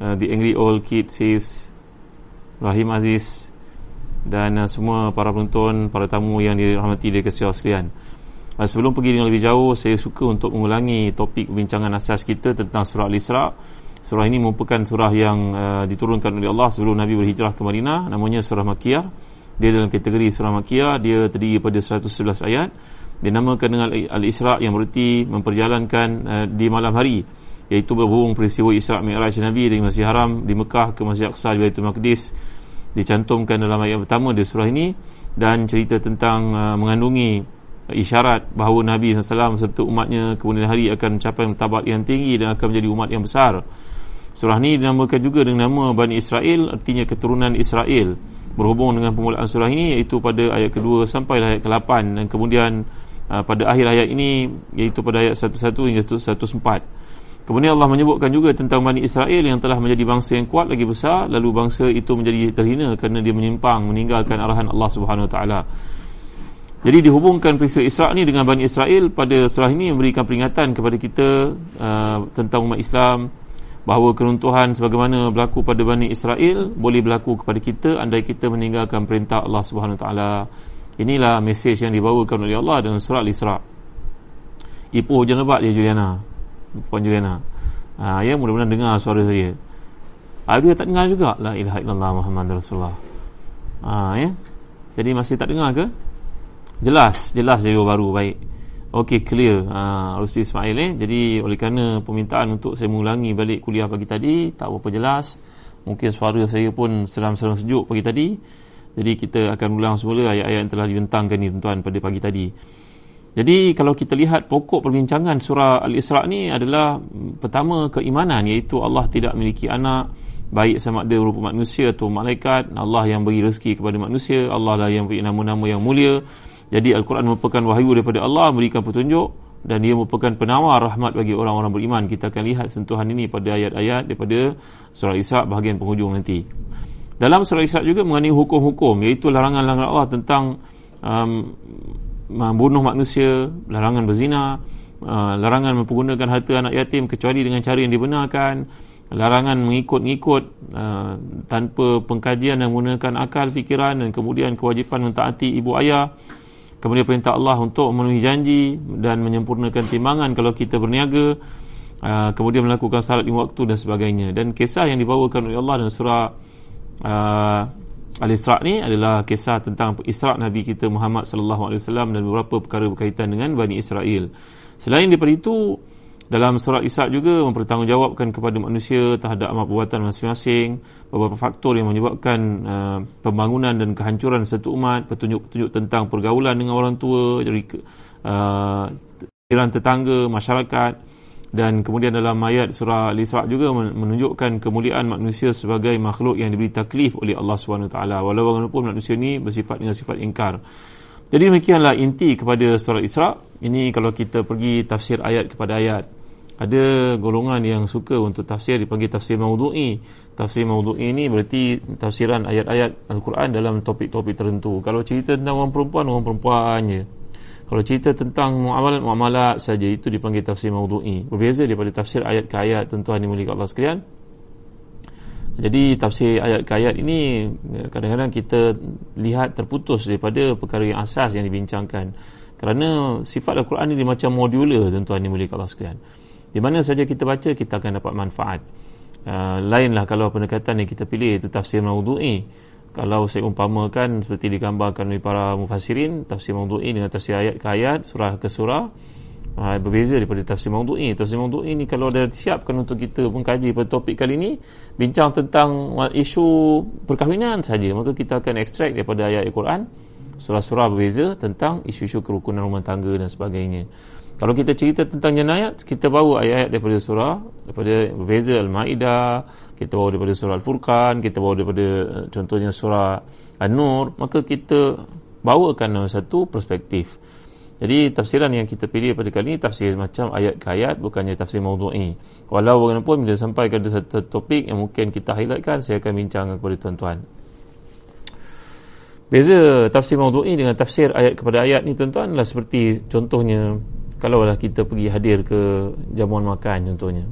Uh, the angry old kid says Rahim Aziz dan uh, semua para penonton, para tamu yang dirahmati dari kasih sekalian. Uh, sebelum pergi dengan lebih jauh, saya suka untuk mengulangi topik perbincangan asas kita tentang surah Al-Isra. Surah ini merupakan surah yang uh, diturunkan oleh Allah sebelum Nabi berhijrah ke Madinah, namanya surah Makkiyah. Dia dalam kategori surah Makkiyah, dia terdiri pada 111 ayat. Dinamakan dengan Al-Isra yang berarti memperjalankan uh, di malam hari iaitu berhubung peristiwa Isra' Mi'raj Nabi dari Masjid Haram di Mekah ke Masjid Aqsa di Baitul Maqdis dicantumkan dalam ayat pertama di surah ini dan cerita tentang uh, mengandungi isyarat bahawa Nabi SAW serta umatnya kemudian hari akan mencapai tabat yang tinggi dan akan menjadi umat yang besar. Surah ini dinamakan juga dengan nama Bani Israel artinya keturunan Israel. Berhubung dengan permulaan surah ini iaitu pada ayat kedua sampai ayat ke-8 dan kemudian uh, pada akhir ayat ini iaitu pada ayat 1-1 hingga 1-4 Kemudian Allah menyebutkan juga tentang Bani Israel yang telah menjadi bangsa yang kuat lagi besar lalu bangsa itu menjadi terhina kerana dia menyimpang meninggalkan arahan Allah Subhanahu Wa Taala. Jadi dihubungkan peristiwa Isra ni dengan Bani Israel pada surah ini memberikan peringatan kepada kita uh, tentang umat Islam bahawa keruntuhan sebagaimana berlaku pada Bani Israel boleh berlaku kepada kita andai kita meninggalkan perintah Allah Subhanahu Wa Taala. Inilah mesej yang dibawakan oleh Allah dalam surah Al-Isra. Ipoh lebat dia Juliana. Puan Juliana. Ha, Ya mudah-mudahan dengar suara saya. Ha, Dia tak dengar juga La ilaha illallah Muhammad Rasulullah. Ha, ya? Jadi masih tak dengar ke? Jelas Jelas jadi baru Baik. Okey clear. Ha, Rusti Ismail eh? Jadi oleh kerana permintaan untuk saya mengulangi balik kuliah pagi tadi Tak berapa jelas. Mungkin suara saya pun seram-seram sejuk pagi tadi. Jadi kita akan ulang semula ayat-ayat yang telah dibentangkan ni tuan-tuan pada pagi tadi jadi kalau kita lihat pokok perbincangan surah Al-Isra' ni adalah mm, pertama keimanan. Iaitu Allah tidak memiliki anak baik sama ada berupa manusia atau malaikat. Allah yang beri rezeki kepada manusia. Allah lah yang beri nama-nama yang mulia. Jadi Al-Quran merupakan wahyu daripada Allah memberikan petunjuk. Dan dia merupakan penawar rahmat bagi orang-orang beriman. Kita akan lihat sentuhan ini pada ayat-ayat daripada surah Isra' bahagian penghujung nanti. Dalam surah Isra' juga mengenai hukum-hukum. Iaitu larangan-larangan Allah tentang um, membunuh manusia, larangan berzina, larangan mempergunakan harta anak yatim kecuali dengan cara yang dibenarkan, larangan mengikut-ngikut tanpa pengkajian dan menggunakan akal fikiran dan kemudian kewajipan mentaati ibu ayah. Kemudian perintah Allah untuk memenuhi janji dan menyempurnakan timbangan kalau kita berniaga. Kemudian melakukan salat lima waktu dan sebagainya. Dan kisah yang dibawakan oleh Allah dalam surah uh, Al-Isra' ni adalah kisah tentang Isra' Nabi kita Muhammad sallallahu alaihi wasallam dan beberapa perkara berkaitan dengan Bani Israel. Selain daripada itu, dalam surah Isra' juga mempertanggungjawabkan kepada manusia terhadap amal perbuatan masing-masing, beberapa faktor yang menyebabkan uh, pembangunan dan kehancuran satu umat, petunjuk-petunjuk tentang pergaulan dengan orang tua, jadi uh, tetangga, masyarakat, dan kemudian dalam ayat surah Al-Isra juga menunjukkan kemuliaan manusia sebagai makhluk yang diberi taklif oleh Allah SWT walaupun manusia ini bersifat dengan sifat ingkar. Jadi demikianlah inti kepada surah Isra. Ini kalau kita pergi tafsir ayat kepada ayat. Ada golongan yang suka untuk tafsir dipanggil tafsir maudhu'i tafsir maudhu'i ini berarti tafsiran ayat-ayat Al-Quran dalam topik-topik tertentu. Kalau cerita tentang orang perempuan orang perempuan je kalau cerita tentang muamalat-muamalat saja itu dipanggil tafsir maudhu'i. Berbeza daripada tafsir ayat ke ayat tuan-tuan dimulihkan Allah sekalian. Jadi tafsir ayat ke ayat ini kadang-kadang kita lihat terputus daripada perkara yang asas yang dibincangkan. Kerana sifat Al-Quran ini macam modular tuan-tuan dimulihkan Allah sekalian. Di mana saja kita baca kita akan dapat manfaat. Uh, lainlah kalau pendekatan yang kita pilih itu tafsir maudhu'i kalau saya umpamakan seperti digambarkan oleh para mufassirin tafsir maudhu'i dengan tafsir ayat ke ayat surah ke surah uh, berbeza daripada tafsir maudhu'i. Tafsir maudhu'i ni kalau dah siapkan untuk kita mengkaji pada topik kali ini bincang tentang isu perkahwinan saja maka kita akan ekstrak daripada ayat Al-Quran surah-surah berbeza tentang isu-isu kerukunan rumah tangga dan sebagainya. Kalau kita cerita tentang jenayat kita bawa ayat-ayat daripada surah daripada berbeza Al-Ma'idah kita bawa daripada surah Al-Furqan kita bawa daripada uh, contohnya surah An-Nur maka kita bawakan satu perspektif jadi tafsiran yang kita pilih pada kali ini tafsir macam ayat ke ayat bukannya tafsir maudhu'i. Walau bagaimanapun bila sampai ke satu topik yang mungkin kita highlightkan saya akan bincang kepada tuan-tuan. Beza tafsir maudhu'i dengan tafsir ayat kepada ayat ni tuan-tuan adalah seperti contohnya kalaulah kita pergi hadir ke jamuan makan contohnya.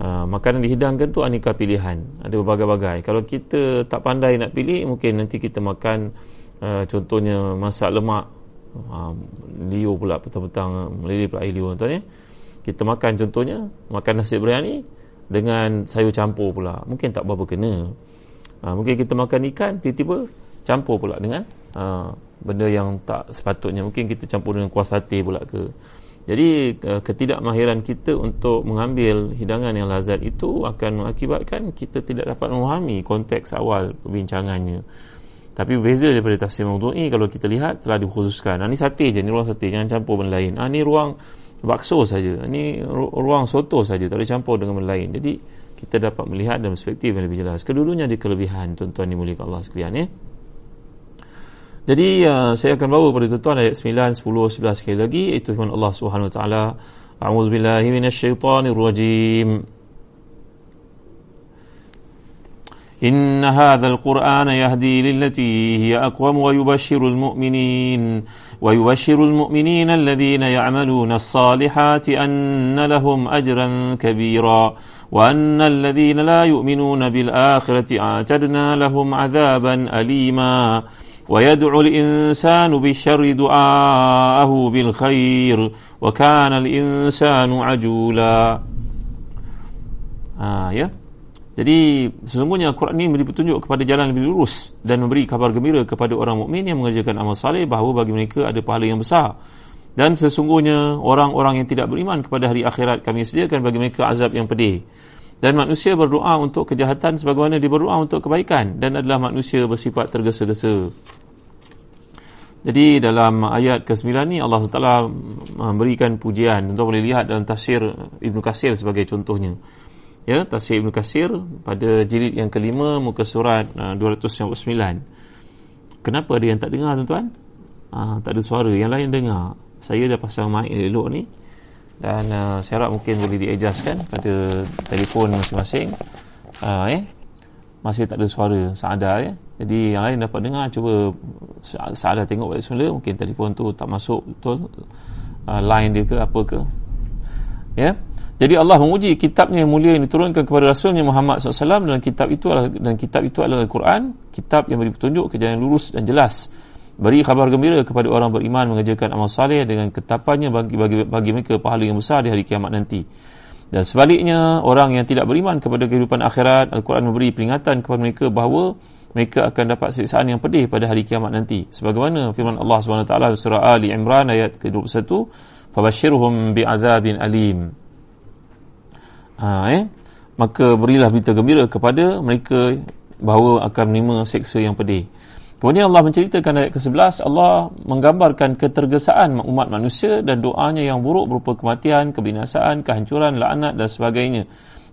Uh, makanan dihidangkan tu aneka pilihan. Ada berbagai-bagai. Kalau kita tak pandai nak pilih mungkin nanti kita makan uh, contohnya masak lemak. Uh, liu pula petang-petang melilih pula air liu tuan ya. Kita makan contohnya makan nasi biryani dengan sayur campur pula. Mungkin tak berapa kena. Uh, mungkin kita makan ikan tiba-tiba campur pula dengan uh, benda yang tak sepatutnya. Mungkin kita campur dengan kuah sate pula ke jadi ketidakmahiran kita untuk mengambil hidangan yang lazat itu akan mengakibatkan kita tidak dapat memahami konteks awal perbincangannya. Tapi berbeza daripada tafsir maudhu'i kalau kita lihat telah dikhususkan. Ha, ni sate je, ni ruang sate, jangan campur benda lain. Ha, ni ruang bakso saja. Ni ruang soto saja, tak boleh campur dengan benda lain. Jadi kita dapat melihat dalam perspektif yang lebih jelas. Kedua-duanya ada kelebihan tuan-tuan dimuliakan Allah sekalian ya. Jadi uh, saya akan bawa pada tuan-tuan ayat 9, 10, 11 sekali lagi itu firman Allah Subhanahu wa taala. A'udzubillahi minasyaitonirrajim. إن هذا القرآن يهدي للتي هي أقوم ويبشر المؤمنين ويبشر المؤمنين الذين يعملون الصالحات أن لهم أجرا كبيرا وأن الذين لا يؤمنون بالآخرة أعتدنا لهم عذابا أليما ويدعو الإنسان بالشر دعاءه بالخير وكان الإنسان عجولا آه ya jadi sesungguhnya Al-Quran ini memberi petunjuk kepada jalan lebih lurus dan memberi kabar gembira kepada orang mukmin yang mengerjakan amal saleh bahawa bagi mereka ada pahala yang besar. Dan sesungguhnya orang-orang yang tidak beriman kepada hari akhirat kami sediakan bagi mereka azab yang pedih. Dan manusia berdoa untuk kejahatan sebagaimana dia berdoa untuk kebaikan dan adalah manusia bersifat tergesa-gesa. Jadi dalam ayat ke-9 ni Allah SWT memberikan pujian. Tentu boleh lihat dalam tafsir Ibn Qasir sebagai contohnya. Ya, tafsir Ibn Qasir pada jilid yang kelima muka surat uh, 299. Kenapa ada yang tak dengar tuan-tuan? Uh, tak ada suara, yang lain dengar. Saya dah pasang mic elok ni. Dan uh, saya harap mungkin boleh di-adjustkan pada telefon masing-masing. Uh, eh? Masih tak ada suara, seadar ya. Jadi yang lain dapat dengar cuba salah tengok balik semula mungkin telefon tu tak masuk betul uh, line dia ke apa ke. Ya. Jadi Allah menguji kitabnya yang mulia yang diturunkan kepada Rasulnya Muhammad SAW dalam kitab itu adalah dan kitab itu adalah Al-Quran, kitab yang beri petunjuk ke jalan lurus dan jelas. Beri kabar gembira kepada orang beriman mengerjakan amal saleh dengan ketapannya bagi bagi bagi mereka pahala yang besar di hari kiamat nanti. Dan sebaliknya, orang yang tidak beriman kepada kehidupan akhirat, Al-Quran memberi peringatan kepada mereka bahawa mereka akan dapat siksaan yang pedih pada hari kiamat nanti. Sebagaimana firman Allah SWT surah Ali Imran ayat ke-21 fabashirhum bi'adzabin alim. Ha, eh? maka berilah berita gembira kepada mereka bahawa akan menerima seksa yang pedih kemudian Allah menceritakan ayat ke-11 Allah menggambarkan ketergesaan umat manusia dan doanya yang buruk berupa kematian, kebinasaan, kehancuran, laknat dan sebagainya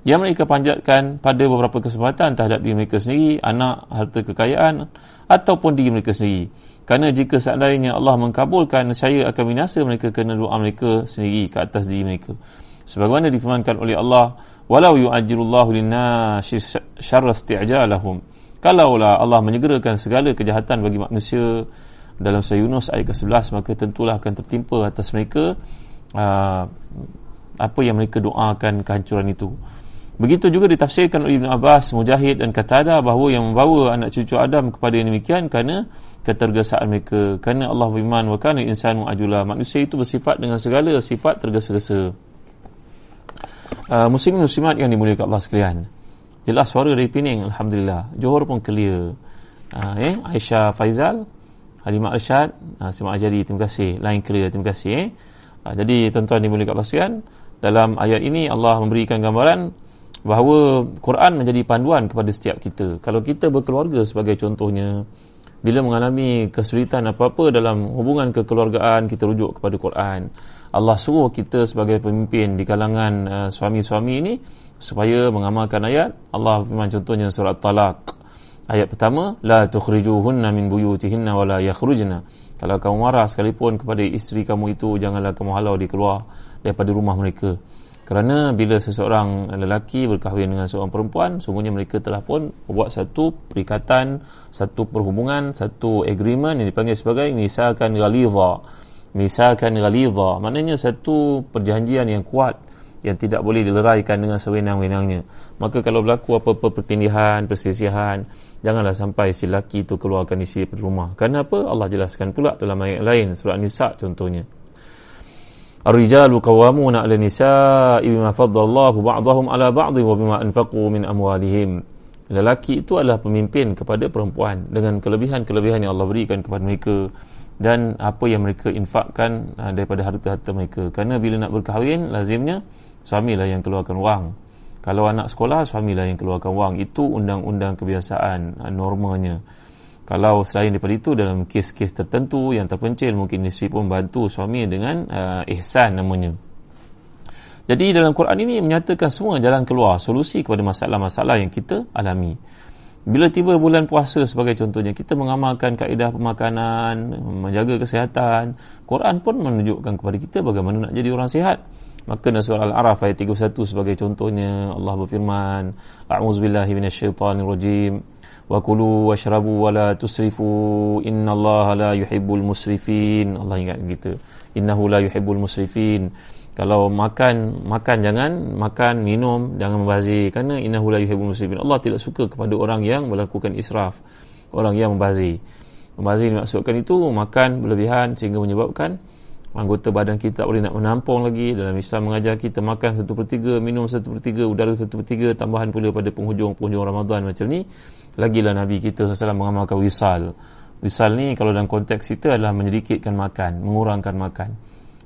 yang mereka panjatkan pada beberapa kesempatan terhadap diri mereka sendiri, anak, harta kekayaan ataupun diri mereka sendiri. Kerana jika seandainya Allah mengkabulkan, saya akan binasa mereka kerana doa mereka sendiri ke atas diri mereka. Sebagaimana difirmankan oleh Allah, walau yu'ajjirullahu linnasi syarra isti'jalahum. Kalaulah Allah menyegerakan segala kejahatan bagi manusia dalam surah Yunus ayat ke-11 maka tentulah akan tertimpa atas mereka uh, apa yang mereka doakan kehancuran itu. Begitu juga ditafsirkan oleh Ibn Abbas, Mujahid dan Qatada bahawa yang membawa anak cucu Adam kepada yang demikian kerana ketergesaan mereka. Kerana Allah beriman wa kana insanu ajula. Manusia itu bersifat dengan segala sifat tergesa-gesa. Uh, muslim muslimat yang dimuliakan Allah sekalian. Jelas suara dari Pening alhamdulillah. Johor pun clear. Uh, eh Aisyah Faizal, Halimah Arsyad, uh, Simak Ajari terima kasih. Lain clear terima kasih eh. Uh, jadi tuan-tuan Allah sekalian, dalam ayat ini Allah memberikan gambaran bahawa Quran menjadi panduan kepada setiap kita. Kalau kita berkeluarga sebagai contohnya, bila mengalami kesulitan apa-apa dalam hubungan kekeluargaan, kita rujuk kepada Quran. Allah suruh kita sebagai pemimpin di kalangan uh, suami-suami ini supaya mengamalkan ayat Allah firman contohnya surat talaq ayat pertama la tukhrijuhunna min buyutihinna wala yakhrujna. Kalau kamu marah sekalipun kepada isteri kamu itu janganlah kamu halau dia keluar daripada rumah mereka. Kerana bila seseorang lelaki berkahwin dengan seorang perempuan sungguhnya mereka telah pun membuat satu perikatan satu perhubungan satu agreement yang dipanggil sebagai misalkan ghalidha misalkan ghalidha maknanya satu perjanjian yang kuat yang tidak boleh dileraikan dengan sewenang-wenangnya. Maka kalau berlaku apa-apa pertindihan, perselisihan, janganlah sampai si laki itu keluarkan isi rumah. Kerana apa? Allah jelaskan pula dalam ayat lain, surah Nisa contohnya. Ar-rijalu qawwamuna 'ala nisa'i bima faddallahu ba'dahum 'ala ba'dhin wa bima anfaqu min amwalihim. Lelaki itu adalah pemimpin kepada perempuan dengan kelebihan-kelebihan yang Allah berikan kepada mereka dan apa yang mereka infakkan ah, daripada harta-harta mereka. Kerana bila nak berkahwin, lazimnya suamilah yang keluarkan wang. Kalau anak sekolah suamilah yang keluarkan wang. Itu undang-undang kebiasaan uh, normanya. Kalau selain daripada itu dalam kes-kes tertentu yang terpencil mungkin isteri pun bantu suami dengan uh, ihsan namanya. Jadi dalam Quran ini menyatakan semua jalan keluar solusi kepada masalah-masalah yang kita alami. Bila tiba bulan puasa sebagai contohnya kita mengamalkan kaedah pemakanan menjaga kesihatan Quran pun menunjukkan kepada kita bagaimana nak jadi orang sihat Maka surah Al-Araf ayat 31 sebagai contohnya Allah berfirman A'udzubillahi minasyaitanirrajim. Wa kulu washrabu wa la tusrifu. Innallaha la yuhibbul musrifin. Allah ingat kita innahu la yuhibbul musrifin. Kalau makan makan jangan makan minum jangan membazir. Kerana innahu la yuhibbul musrifin. Allah tidak suka kepada orang yang melakukan israf. Orang yang membazir. Membazir maksudkan itu makan berlebihan sehingga menyebabkan anggota badan kita tak boleh nak menampung lagi. Dalam Islam mengajar kita makan satu per tiga minum satu per tiga udara satu per tiga tambahan pula pada penghujung-penghujung Ramadan macam ni. Lagilah Nabi kita SAW mengamalkan wisal. Wisal ni kalau dalam konteks kita adalah menyedikitkan makan mengurangkan makan.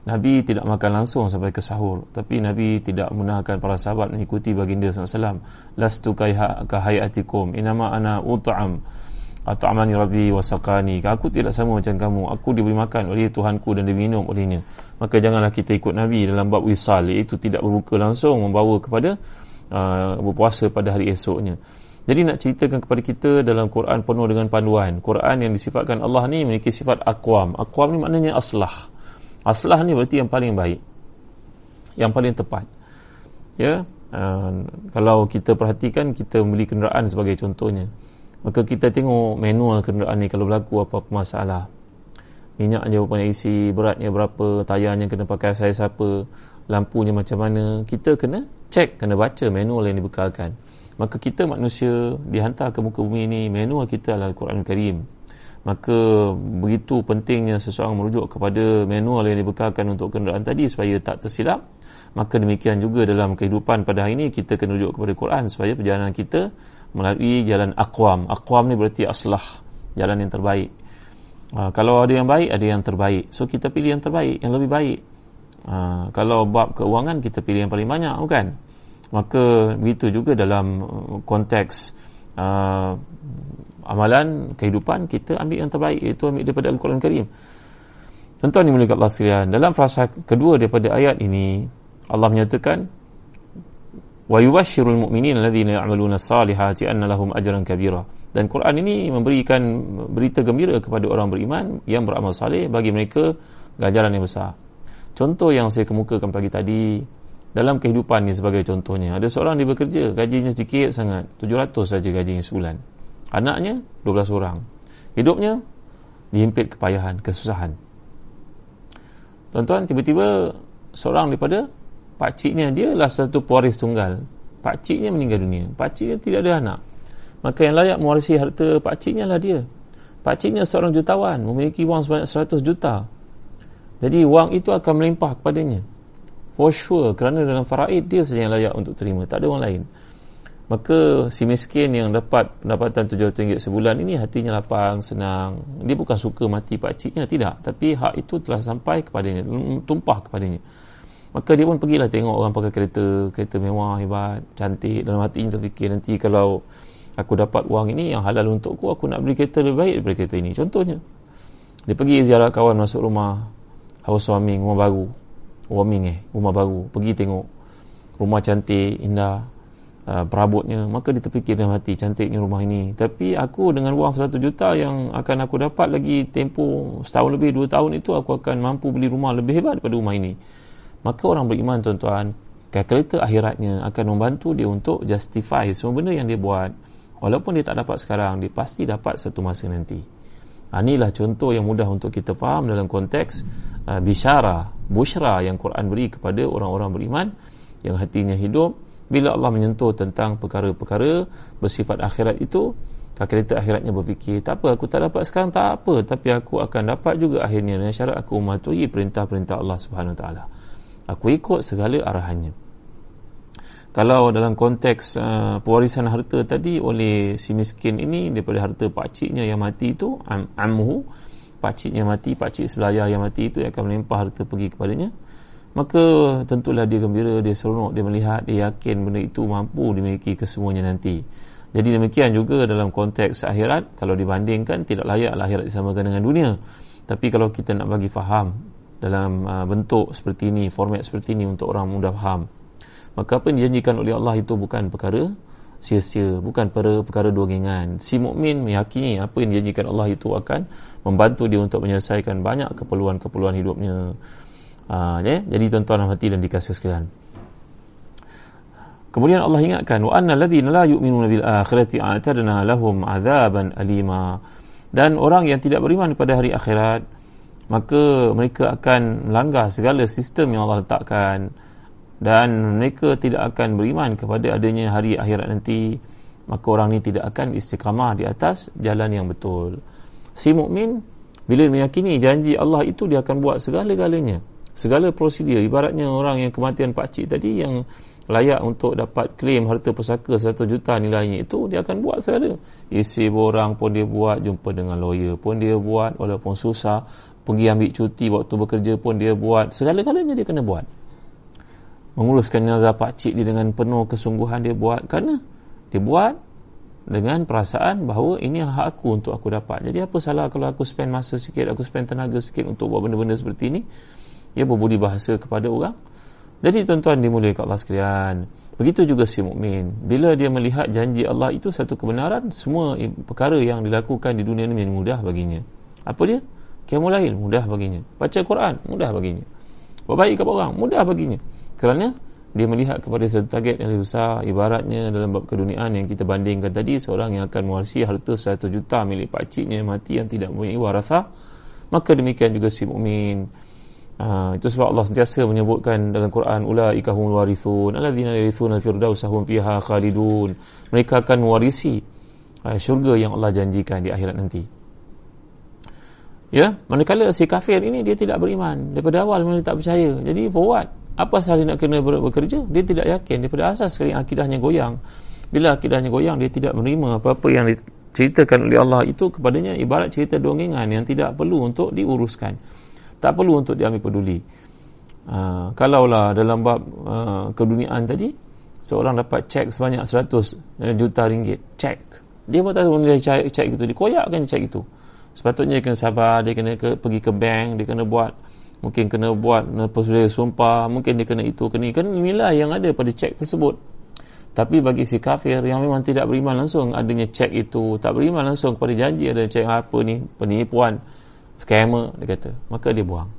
Nabi tidak makan langsung sampai ke sahur. Tapi Nabi tidak menahkan para sahabat mengikuti baginda SAW lastu kahayatikum inama ana ut'am At'amani Rabbi wasaqani. Aku tidak sama macam kamu. Aku diberi makan oleh Tuhanku dan diminum olehnya. Maka janganlah kita ikut Nabi dalam bab wisal iaitu tidak berbuka langsung membawa kepada uh, berpuasa pada hari esoknya. Jadi nak ceritakan kepada kita dalam Quran penuh dengan panduan. Quran yang disifatkan Allah ni memiliki sifat aqwam. Aqwam ni maknanya aslah. Aslah ni berarti yang paling baik. Yang paling tepat. Ya. Uh, kalau kita perhatikan kita membeli kenderaan sebagai contohnya maka kita tengok manual kenderaan ni kalau berlaku apa-apa masalah. Minyak je punya isi beratnya berapa tayarnya kena pakai saya siapa lampunya macam mana kita kena cek kena baca manual yang dibekalkan. Maka kita manusia dihantar ke muka bumi ini manual kita adalah Al-Quran Karim maka begitu pentingnya seseorang merujuk kepada manual yang dibekalkan untuk kenderaan tadi supaya tak tersilap maka demikian juga dalam kehidupan pada hari ini kita kena rujuk kepada Quran supaya perjalanan kita melalui jalan aqwam aqwam ni berarti aslah jalan yang terbaik. Uh, kalau ada yang baik ada yang terbaik. So kita pilih yang terbaik yang lebih baik. Uh, kalau bab keuangan kita pilih yang paling banyak bukan? Maka begitu juga dalam uh, konteks uh, amalan kehidupan kita ambil yang terbaik iaitu ambil daripada Al-Quran Karim. Tuan-tuan yang Allah sekalian dalam frasa kedua daripada ayat ini Allah menyatakan yubashshirul mu'minina alladhina ya'maluna salihati anna lahum ajran kabira. Dan Quran ini memberikan berita gembira kepada orang beriman yang beramal saleh bagi mereka ganjaran yang besar. Contoh yang saya kemukakan pagi tadi dalam kehidupan ni sebagai contohnya ada seorang dia bekerja gajinya sedikit sangat 700 saja gajinya sebulan. Anaknya 12 orang. Hidupnya dihimpit kepayahan kesusahan. Tuan-tuan tiba-tiba seorang daripada pakciknya dia lah satu pewaris tunggal. Pakciknya meninggal dunia. Pakciknya tidak ada anak. Maka yang layak mewarisi harta pakciknya lah dia. Pakciknya seorang jutawan memiliki wang sebanyak 100 juta. Jadi wang itu akan melimpah kepadanya. For sure kerana dalam faraid dia saja yang layak untuk terima. Tak ada orang lain. Maka si miskin yang dapat pendapatan RM700 sebulan ini hatinya lapang, senang. Dia bukan suka mati pakciknya, tidak. Tapi hak itu telah sampai kepadanya tumpah kepadanya Maka dia pun pergilah tengok orang pakai kereta, kereta mewah, hebat, cantik. Dalam hatinya terfikir nanti kalau aku dapat wang ini yang halal untukku, aku nak beli kereta lebih baik daripada kereta ini. Contohnya, dia pergi ziarah kawan masuk rumah housewarming, rumah baru. Warming eh, rumah baru. Pergi tengok rumah cantik, indah. uh, perabotnya maka dia terfikir dalam hati cantiknya rumah ini tapi aku dengan wang 100 juta yang akan aku dapat lagi tempoh setahun lebih dua tahun itu aku akan mampu beli rumah lebih hebat daripada rumah ini maka orang beriman tuan-tuan kalkulator akhiratnya akan membantu dia untuk justify semua benda yang dia buat. Walaupun dia tak dapat sekarang dia pasti dapat satu masa nanti. Ha, inilah contoh yang mudah untuk kita faham dalam konteks uh, bisyara busyra yang Quran beri kepada orang-orang beriman yang hatinya hidup. Bila Allah menyentuh tentang perkara-perkara bersifat akhirat itu kalkulator akhiratnya berfikir tak apa aku tak dapat sekarang tak apa. Tapi aku akan dapat juga akhirnya dengan syarat aku mematuhi perintah-perintah Allah Subhanahu taala aku ikut segala arahannya kalau dalam konteks uh, pewarisan harta tadi oleh si miskin ini daripada harta pakciknya yang mati itu am, amhu pakciknya mati pakcik sebelah yang mati itu yang akan melimpah harta pergi kepadanya maka tentulah dia gembira, dia seronok, dia melihat, dia yakin benda itu mampu dimiliki kesemuanya nanti. Jadi demikian juga dalam konteks akhirat, kalau dibandingkan tidak layaklah akhirat disamakan dengan dunia. Tapi kalau kita nak bagi faham dalam uh, bentuk seperti ini, format seperti ini untuk orang mudah faham, maka apa yang dijanjikan oleh Allah itu bukan perkara sia-sia, bukan perkara, perkara duangan. Si mukmin meyakini apa yang dijanjikan Allah itu akan membantu dia untuk menyelesaikan banyak keperluan-keperluan hidupnya Ha, ya? Jadi tuan-tuan hati dan dikasih sekalian. Kemudian Allah ingatkan wa anna alladhina la yu'minuna bil akhirati a'tadna lahum 'adzaban alima. Dan orang yang tidak beriman pada hari akhirat maka mereka akan melanggar segala sistem yang Allah letakkan dan mereka tidak akan beriman kepada adanya hari akhirat nanti maka orang ini tidak akan istiqamah di atas jalan yang betul. Si mukmin bila meyakini janji Allah itu dia akan buat segala-galanya. Segala prosedur ibaratnya orang yang kematian pak cik tadi yang layak untuk dapat claim harta pusaka 1 juta nilainya itu dia akan buat segala. Isi borang pun dia buat jumpa dengan lawyer pun dia buat walaupun susah pergi ambil cuti waktu bekerja pun dia buat. Segala-galanya dia kena buat. Menguruskan jenazah pak cik dia dengan penuh kesungguhan dia buat. Kerana dia buat dengan perasaan bahawa ini hak aku untuk aku dapat. Jadi apa salah kalau aku spend masa sikit aku spend tenaga sikit untuk buat benda-benda seperti ini? Ia berbudi bahasa kepada orang. Jadi tuan-tuan dimuliakan Allah sekalian. Begitu juga si mukmin. Bila dia melihat janji Allah itu satu kebenaran semua perkara yang dilakukan di dunia ini menjadi mudah baginya. Apa dia kiamulail mudah baginya baca Quran mudah baginya buat baik kepada orang mudah baginya kerana dia melihat kepada satu target yang lebih besar ibaratnya dalam bab keduniaan yang kita bandingkan tadi seorang yang akan mewarisi harta 100 juta milik pakciknya yang mati yang tidak mempunyai warasah maka demikian juga si mukmin Ha, itu sebab Allah sentiasa menyebutkan dalam Quran ulaika humul warithun alladzina yarithuna al-firdausa hum fiha khalidun. Mereka akan mewarisi uh, syurga yang Allah janjikan di akhirat nanti. Ya, manakala si kafir ini dia tidak beriman daripada awal memang tak percaya. Jadi for what? Apa sahaja nak kena bekerja? Dia tidak yakin daripada asas sekali akidahnya goyang. Bila akidahnya goyang dia tidak menerima apa-apa yang diceritakan oleh Allah itu kepadanya ibarat cerita dongengan yang tidak perlu untuk diuruskan tak perlu untuk diambil peduli uh, kalaulah dalam bab uh, keduniaan tadi seorang dapat cek sebanyak 100 juta ringgit cek dia pun tak cek, cek itu dikoyakkan cek itu sepatutnya dia kena sabar dia kena ke, pergi ke bank dia kena buat mungkin kena buat persudah sumpah mungkin dia kena itu kena kena nilai yang ada pada cek tersebut. Tapi bagi si kafir yang memang tidak beriman langsung adanya cek itu tak beriman langsung kepada janji ada cek apa ni penipuan scammer dia kata maka dia buang.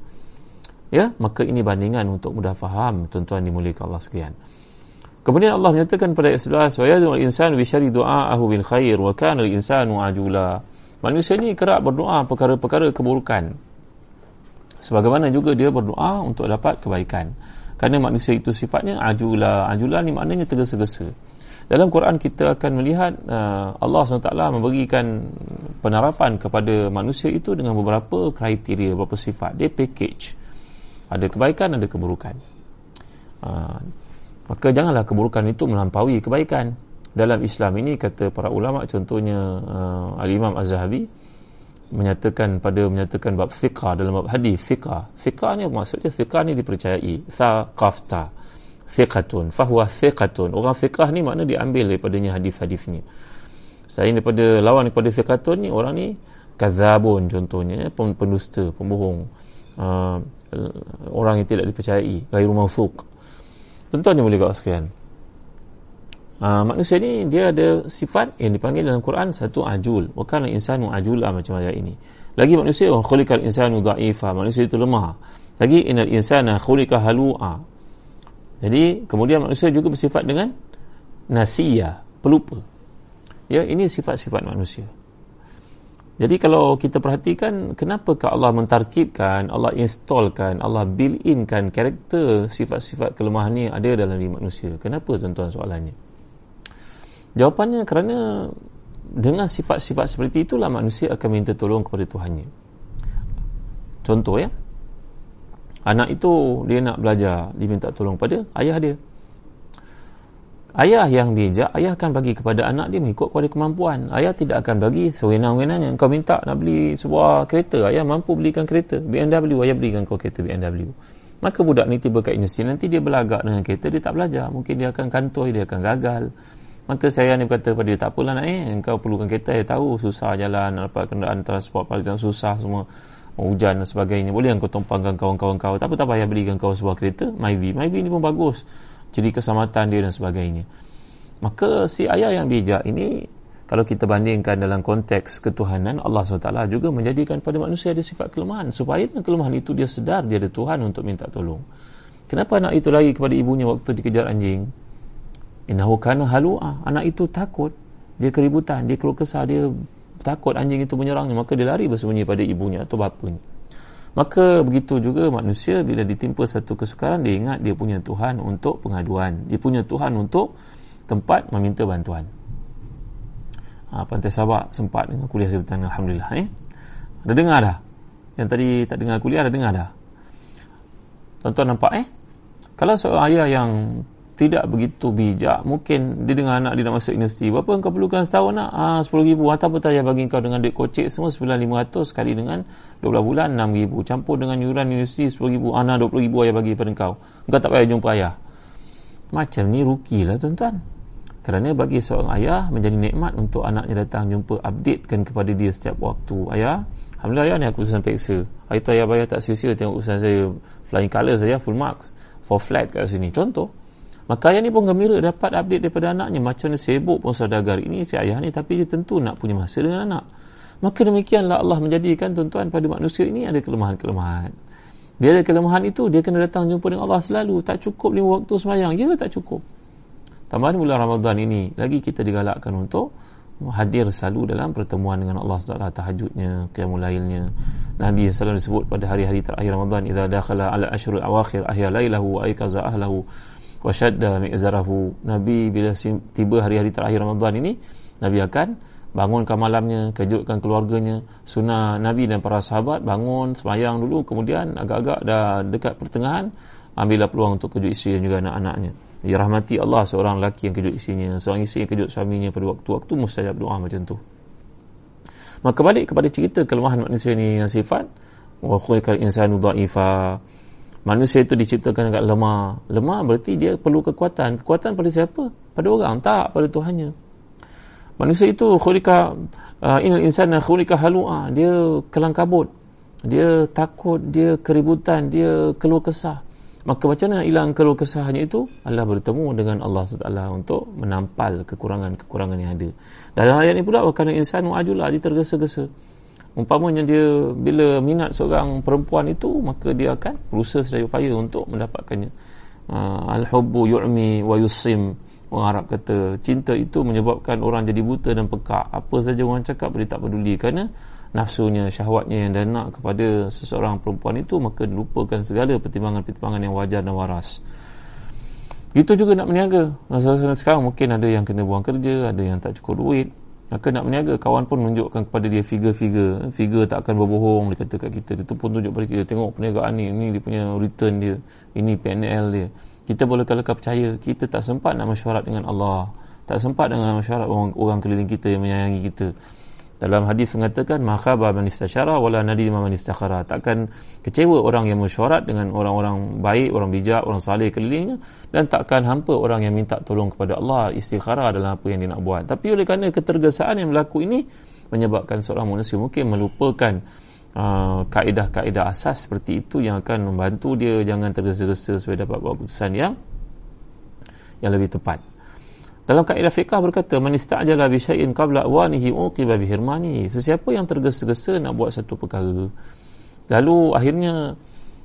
Ya maka ini bandingan untuk mudah faham tuan-tuan dimuliakan Allah sekalian. Kemudian Allah menyatakan pada ayat 11 wa yadul insanu bi syari du'aahu bil khair wa kana al insanu ajula manusia ni kerap berdoa perkara-perkara keburukan sebagaimana juga dia berdoa untuk dapat kebaikan kerana manusia itu sifatnya ajula ajula ni maknanya tergesa-gesa dalam Quran kita akan melihat uh, Allah SWT memberikan penerapan kepada manusia itu dengan beberapa kriteria, beberapa sifat. Dia package. Ada kebaikan, ada keburukan. Uh, maka janganlah keburukan itu melampaui kebaikan. Dalam Islam ini kata para ulama contohnya uh, Al-Imam Az-Zahabi menyatakan pada menyatakan bab fiqah dalam bab hadis fiqah. Fiqah ni maksudnya? Fiqah ni dipercayai. Thaqafta. Fiqatun fahuwa fiqatun orang fiqah ni makna diambil daripadanya hadis-hadisnya. Selain daripada lawan daripada fiqatun ni orang ni kazabun contohnya pendusta pembohong. Uh, orang yang tidak dipercayai. Gairu mausuq tuan-tuan ni boleh kau sekalian uh, manusia ni dia ada sifat yang dipanggil dalam Quran satu ajul. Wa kana insanu ajula macam ayat ini. Lagi manusia wa khuliqal insanu dha'ifa. Manusia itu lemah. Lagi innal insana khuliqa halu'a. Jadi kemudian manusia juga bersifat dengan nasiya pelupa. Ya ini sifat-sifat manusia. Jadi kalau kita perhatikan kenapakah Allah mentarkibkan, Allah installkan, Allah build inkan karakter sifat-sifat kelemahan ni ada dalam diri manusia. Kenapa tuan-tuan soalannya? Jawapannya kerana dengan sifat-sifat seperti itulah manusia akan minta tolong kepada Tuhannya. Contoh ya. Anak itu dia nak belajar, dia minta tolong pada ayah dia. Ayah yang bijak, ayah akan bagi kepada anak dia mengikut kepada kemampuan. Ayah tidak akan bagi sewenang-wenangnya. Kau minta nak beli sebuah kereta, ayah mampu belikan kereta. BMW, ayah belikan kau kereta BMW. Maka budak ni tiba kat universiti, nanti dia berlagak dengan kereta, dia tak belajar. Mungkin dia akan kantoi, dia akan gagal. Maka saya ni berkata kepada dia, tak apalah nak eh, kau perlukan kereta, ayah tahu susah jalan, nak dapat kenderaan transport, paling susah semua. Hujan dan sebagainya. Boleh kau tumpangkan kawan-kawan kau. Tak apa-apa, ayah belikan kau sebuah kereta, Myvi. Myvi ni pun bagus. Ciri keselamatan dia dan sebagainya. Maka si ayah yang bijak ini kalau kita bandingkan dalam konteks ketuhanan Allah SWT juga menjadikan pada manusia ada sifat kelemahan. Supaya dengan kelemahan itu dia sedar dia ada Tuhan untuk minta tolong. Kenapa anak itu lari kepada ibunya waktu dikejar anjing innahu kana halu'a anak itu takut dia keributan dia keluar kesah dia takut anjing itu menyerangnya maka dia lari bersembunyi pada ibunya atau bapanya Maka begitu juga manusia bila ditimpa satu kesukaran dia ingat dia punya Tuhan untuk pengaduan. Dia punya Tuhan untuk tempat meminta bantuan. Ha, Pantai Sabak sempat dengan kuliah sebentar Alhamdulillah. Eh? Ada dengar dah? Yang tadi tak dengar kuliah ada dengar dah? Tuan-tuan nampak eh? Kalau seorang ayah yang tidak begitu bijak. Mungkin dia dengan anak dia nak masuk universiti. Berapa kau perlukan setahun nak? Ah, 10 ribu. Atau apa tak bagi kau dengan duit kocek semua 9500 sekali dengan 12 bulan 6 ribu. Campur dengan yuran universiti 10 ribu. Anak 20 ribu ayah bagi pada kau. Kau tak payah jumpa ayah. Macam ni ruki lah tuan-tuan. Kerana bagi seorang ayah menjadi nikmat untuk anaknya datang jumpa updatekan kepada dia setiap waktu. Ayah Alhamdulillah ayah ni aku urusan peksa hari tu ayah bayar tak sia-sia tengok urusan saya. Flying colour saya full marks. For flat kat sini. Contoh Maka ayah ni pun gembira dapat update daripada anaknya macam mana sibuk pun saudagar ini si ayah ni tapi dia tentu nak punya masa dengan anak. Maka demikianlah Allah menjadikan tuan-tuan pada manusia ini ada kelemahan-kelemahan. Dia ada kelemahan itu dia kena datang jumpa dengan Allah selalu. Tak cukup lima waktu semayang. Ya tak cukup. Tambahan bulan Ramadan ini lagi kita digalakkan untuk hadir selalu dalam pertemuan dengan Allah SWT tahajudnya, qiyamul lailnya. Nabi SAW disebut pada hari-hari terakhir Ramadan idza dakhala ala ashrul awakhir ahya lailahu wa aykaza ahlahu wasyadda mi'zarahu Nabi bila tiba hari-hari terakhir Ramadan ini Nabi akan bangunkan malamnya kejutkan keluarganya. Sunnah Nabi dan para sahabat bangun semayang dulu kemudian agak-agak dah dekat pertengahan ambillah peluang untuk kejut isteri dan juga anak-anaknya. Ya rahmati Allah seorang lelaki yang kejut isterinya seorang isteri yang kejut suaminya pada waktu-waktu mustajab doa macam tu. Maka balik kepada cerita kelemahan manusia ini yang sifat wa khuliqal insanu dha'ifa manusia itu diciptakan agak lemah. Lemah berarti dia perlu kekuatan. Kekuatan pada siapa? Pada orang. Tak pada Tuhannya. Manusia itu khulika uh, inal insana khulika halua dia kelang kabut. Dia takut dia keributan dia keluh kesah. Maka macam mana hilang keluh kesahnya itu? Allah bertemu dengan Allah SWT untuk menampal kekurangan-kekurangan yang ada. Dalam ayat ini pula kerana insanu ajulah dia tergesa-gesa umpamanya dia bila minat seorang perempuan itu maka dia akan berusaha sedaya upaya untuk mendapatkannya. Uh, al-hubbu yu'mi wa yusim orang Arab kata cinta itu menyebabkan orang jadi buta dan pekak. Apa saja orang cakap dia tak peduli. Kerana nafsunya syahwatnya yang dia nak kepada seseorang perempuan itu maka lupakan segala pertimbangan-pertimbangan yang wajar dan waras. Itu juga nak meniaga. Masa sekarang mungkin ada yang kena buang kerja ada yang tak cukup duit maka nak meniaga kawan pun menunjukkan kepada dia figure-figure. Figure tak akan berbohong dia kata kat kita. Dia tu pun tunjuk pada kita tengok perniagaan ni ni dia punya return dia. Ini PNL dia. Kita boleh kalau percaya kita tak sempat nak mesyuarat dengan Allah. Tak sempat dengan mesyuarat orang, orang keliling kita yang menyayangi kita dalam hadis mengatakan makhaba man istasyara wala nadima man istakhara. Takkan kecewa orang yang mesyuarat dengan orang-orang baik orang bijak orang saleh kelilingnya dan takkan hampa orang yang minta tolong kepada Allah istikhara dalam apa yang dia nak buat. Tapi oleh kerana ketergesaan yang berlaku ini menyebabkan seorang manusia mungkin melupakan uh, kaedah-kaedah asas seperti itu yang akan membantu dia jangan tergesa-gesa supaya dapat buat keputusan yang yang lebih tepat dalam kaedah fiqah berkata man ista'jala bi syai'in qabla awanihi uqiba bi hirmani. Sesiapa yang tergesa-gesa nak buat satu perkara lalu akhirnya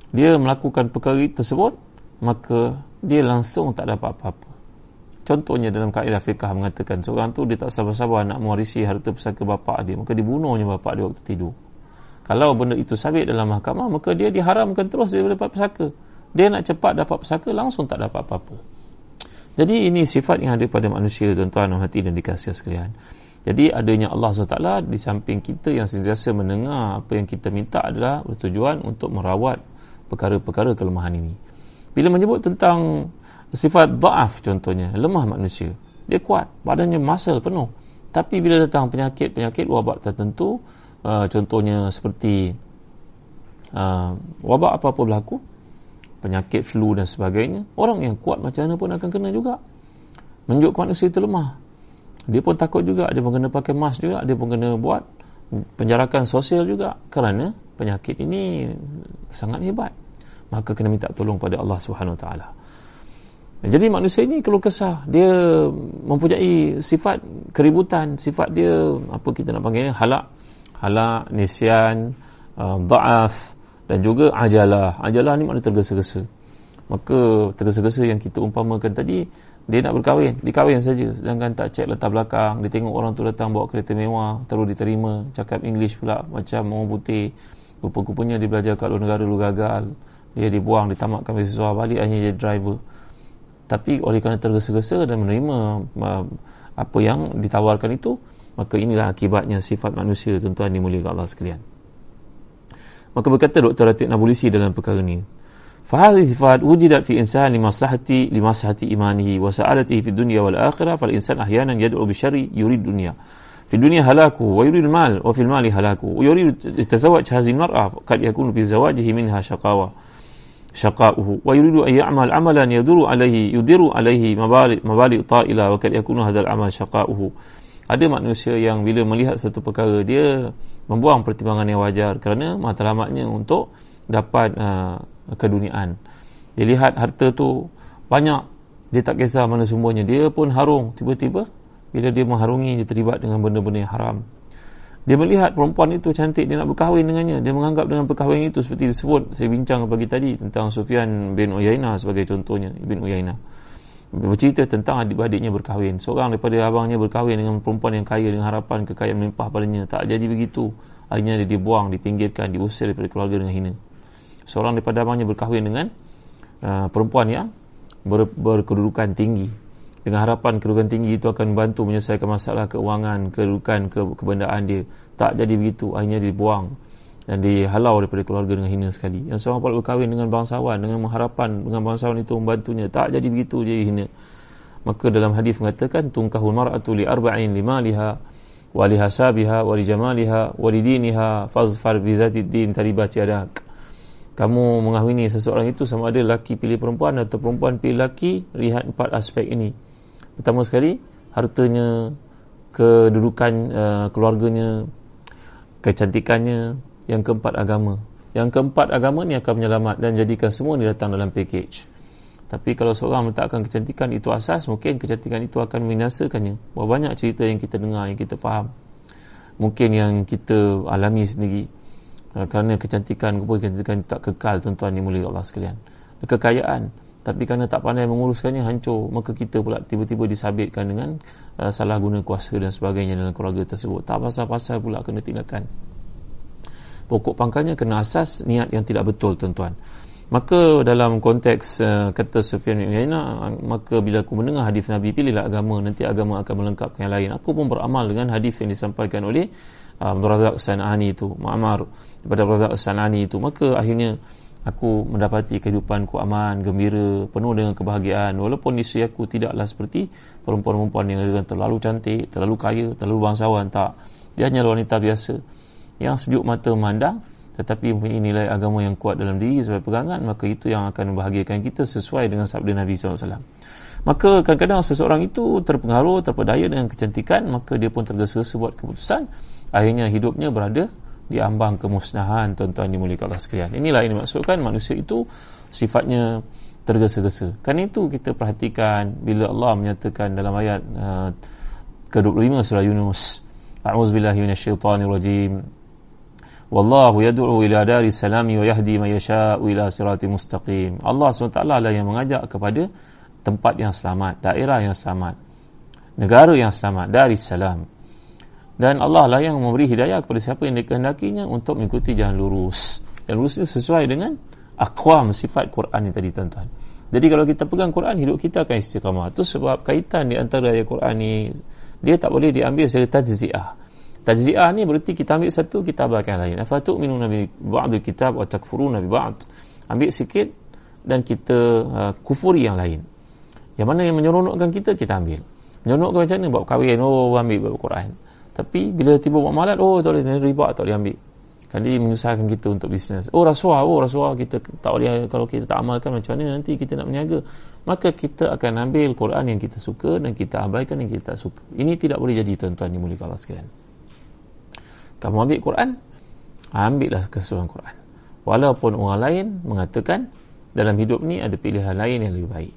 dia melakukan perkara tersebut maka dia langsung tak dapat apa-apa. Contohnya dalam kaedah fiqah mengatakan seorang tu dia tak sabar-sabar nak mewarisi harta pusaka bapa dia maka dibunuhnya bapa dia waktu tidur. Kalau benda itu sabit dalam mahkamah maka dia diharamkan terus dia dapat pusaka dia nak cepat dapat pusaka langsung tak dapat apa-apa jadi ini sifat yang ada pada manusia tuan-tuan hati dan dikasih sekalian. Jadi adanya Allah SWT di samping kita yang sentiasa mendengar apa yang kita minta adalah bertujuan untuk merawat perkara-perkara kelemahan ini. Bila menyebut tentang sifat da'af contohnya, lemah manusia. Dia kuat, badannya masal penuh. Tapi bila datang penyakit-penyakit wabak tertentu, uh, contohnya seperti uh, wabak apa-apa berlaku, penyakit flu dan sebagainya orang yang kuat macam mana pun akan kena juga. Menunjukkan manusia itu lemah. Dia pun takut juga dia pun kena pakai mask juga dia pun kena buat penjarakan sosial juga kerana penyakit ini sangat hebat. Maka kena minta tolong pada Allah Subhanahu Wa Taala. Jadi manusia ini kalau kesah. Dia mempunyai sifat keributan sifat dia apa kita nak panggilnya halak. Halak nisyan uh, da'af dan juga ajalah. Ajalah ni makna tergesa-gesa. Maka tergesa-gesa yang kita umpamakan tadi dia nak berkahwin. Dikahwin saja. Sedangkan tak cek letak belakang dia tengok orang tu datang bawa kereta mewah terus diterima. Cakap English pula macam orang putih. Rupa-rupanya dia belajar kat luar negara lu gagal. Dia dibuang ditamatkan beasiswa balik hanya jadi driver. Tapi oleh kerana tergesa-gesa dan menerima apa yang ditawarkan itu maka inilah akibatnya sifat manusia tuan-tuan dimuliakan Allah sekalian Maka berkata Dr. Atik Nabulisi dalam perkara ini. Fahadhi sifat wujidat fi insan li maslahati li maslahati imanihi wa sa'alatihi fi dunya wal akhirah fal insan ahyanan yad'u bi syarri yurid dunya. في الدنيا هلاكه ويريد المال وفي المال هلاكه ويريد يتزوج هذه المرأة قد يكون في زواجه منها شقاوة شقاؤه ويريد أن يعمل عملا يدر عليه يدر عليه مبالغ, مبالغ طائلة وقد يكون هذا العمل شقاؤه ada manusia yang bila melihat satu perkara dia membuang pertimbangan yang wajar kerana matlamatnya untuk dapat uh, keduniaan dia lihat harta tu banyak dia tak kisah mana sumbernya. Dia pun harung. Tiba-tiba bila dia mengharungi dia terlibat dengan benda-benda yang haram. Dia melihat perempuan itu cantik dia nak berkahwin dengannya. Dia menganggap dengan perkahwinan itu seperti disebut saya bincang pagi tadi tentang Sufyan bin Uyainah sebagai contohnya bin Uyainah bercerita tentang adik-adiknya berkahwin. Seorang daripada abangnya berkahwin dengan perempuan yang kaya dengan harapan kekayaan melimpah padanya. Tak jadi begitu. Akhirnya dia dibuang dipinggirkan diusir daripada keluarga dengan hina. Seorang daripada abangnya berkahwin dengan uh, perempuan yang ber, berkedudukan tinggi. Dengan harapan kedudukan tinggi itu akan membantu menyelesaikan masalah keuangan kedudukan ke, kebendaan dia. Tak jadi begitu. Akhirnya dibuang dan dihalau daripada keluarga dengan hina sekali. Yang seorang pula berkahwin dengan bangsawan dengan mengharapkan dengan bangsawan itu membantunya. Tak jadi begitu jadi hina. Maka dalam hadis mengatakan tungkahul mar'atu li arba'in lima liha wa li hasabiha wa li jamaliha wa li diniha fazfar bi zati din taribat yadak kamu mengahwini seseorang itu sama ada laki pilih perempuan atau perempuan pilih laki lihat empat aspek ini. Pertama sekali hartanya kedudukan uh, keluarganya kecantikannya yang keempat agama. Yang keempat agama ni akan menyelamat dan jadikan semua ni datang dalam package. Tapi kalau seorang meletakkan kecantikan itu asas mungkin kecantikan itu akan membinasakannya Berapa banyak cerita yang kita dengar yang kita faham. Mungkin yang kita alami sendiri. Uh, kerana kecantikan kecantikan tak kekal tuan-tuan dimulai Allah sekalian. Kekayaan. Tapi kerana tak pandai menguruskannya hancur. Maka kita pula tiba-tiba disabitkan dengan uh, salah guna kuasa dan sebagainya dalam keluarga tersebut. Tak pasal-pasal pula kena tindakan pokok pangkalnya kena asas niat yang tidak betul tuan-tuan. Maka dalam konteks uh, kata Sufyan bin Uyainah maka bila aku mendengar hadis Nabi pilihlah agama nanti agama akan melengkapkan yang lain. Aku pun beramal dengan hadis yang disampaikan oleh uh, Abdul Razak Sanani itu Muammar daripada Abdul Razak Sanani itu maka akhirnya aku mendapati kehidupanku aman, gembira, penuh dengan kebahagiaan. Walaupun isteri aku tidaklah seperti perempuan-perempuan yang terlalu cantik, terlalu kaya, terlalu bangsawan tak. Dia hanya wanita biasa yang sejuk mata memandang tetapi mempunyai nilai agama yang kuat dalam diri sebagai pegangan maka itu yang akan membahagiakan kita sesuai dengan sabda Nabi SAW maka kadang-kadang seseorang itu terpengaruh terpedaya dengan kecantikan maka dia pun tergesa-gesa buat keputusan. Akhirnya hidupnya berada di ambang kemusnahan tuan-tuan dimuliakan Allah sekalian. Inilah ini maksudkan manusia itu sifatnya tergesa-gesa. Kan itu kita perhatikan bila Allah menyatakan dalam ayat uh, ke-25 surah Yunus a'udzubillahi minasyaitonirrajim yad'u ila dari salami wa yahdi man yasha'u ila siratim mustaqim. Allah SWT lah yang mengajak kepada tempat yang selamat daerah yang selamat negara yang selamat dari salam. Dan Allah lah yang memberi hidayah kepada siapa yang dikehendakinya untuk mengikuti jalan lurus. Dan lurus itu sesuai dengan akwam sifat Quran ini tadi tuan-tuan. Jadi kalau kita pegang Quran hidup kita akan istiqamah. Itu sebab kaitan di antara ayat Quran ini dia tak boleh diambil secara tajziah tajziah ni berarti kita ambil satu kita abaikan lain. Afatu minu nabi ba'd kitab wa takfurun nabi ba'd. Ambil sikit dan kita uh, kufuri yang lain. Yang mana yang menyeronokkan kita kita ambil. Menyeronokkan macam mana? Buat kahwin oh ambil buat Quran. Tapi bila tiba buat malat oh tak boleh riba tak boleh ambil. Kan dia menyusahkan kita untuk bisnes. Oh rasuah oh rasuah kita tak boleh kalau kita tak amalkan macam mana nanti kita nak meniaga maka kita akan ambil Quran yang kita suka dan kita abaikan yang kita tak suka. Ini tidak boleh jadi tuan-tuan yang mulia Allah sekalian kamu ambil Quran? Ambillah keseluruhan Quran. Walaupun orang lain mengatakan dalam hidup ni ada pilihan lain yang lebih baik.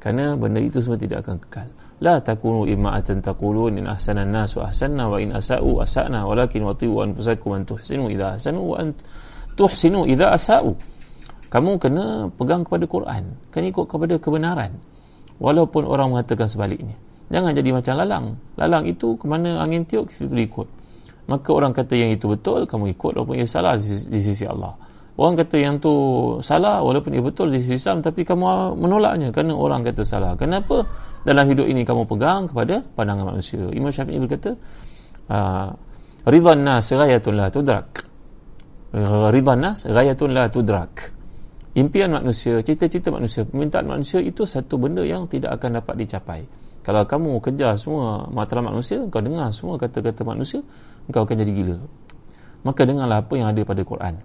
Kerana benda itu semua tidak akan kekal. La takunu imma'atan taqulun in ahsana an-nas wa ahsanna wa in asa'u asa'na walakin wati'u anfusakum an tuhsinu idza ahsanu wa an tuhsinu idza asa'u. Kamu kena pegang kepada Quran kena ikut kepada kebenaran. Walaupun orang mengatakan sebaliknya. Jangan jadi macam lalang. Lalang itu ke mana angin tiup kita ikut maka orang kata yang itu betul kamu ikut walaupun ia salah di sisi, di sisi Allah Orang kata yang tu salah walaupun ia betul di sisi Islam tapi kamu menolaknya kerana orang kata salah. Kenapa dalam hidup ini kamu pegang kepada pandangan manusia? Imam Syafi'i berkata, ah, ridhan nas ghayatun la tudrak. Ridhan nas ghayatun la tudrak. Impian manusia, cita-cita manusia, permintaan manusia itu satu benda yang tidak akan dapat dicapai. Kalau kamu kejar semua matlamat manusia, kau dengar semua kata-kata manusia, kau akan jadi gila. Maka dengarlah apa yang ada pada Quran.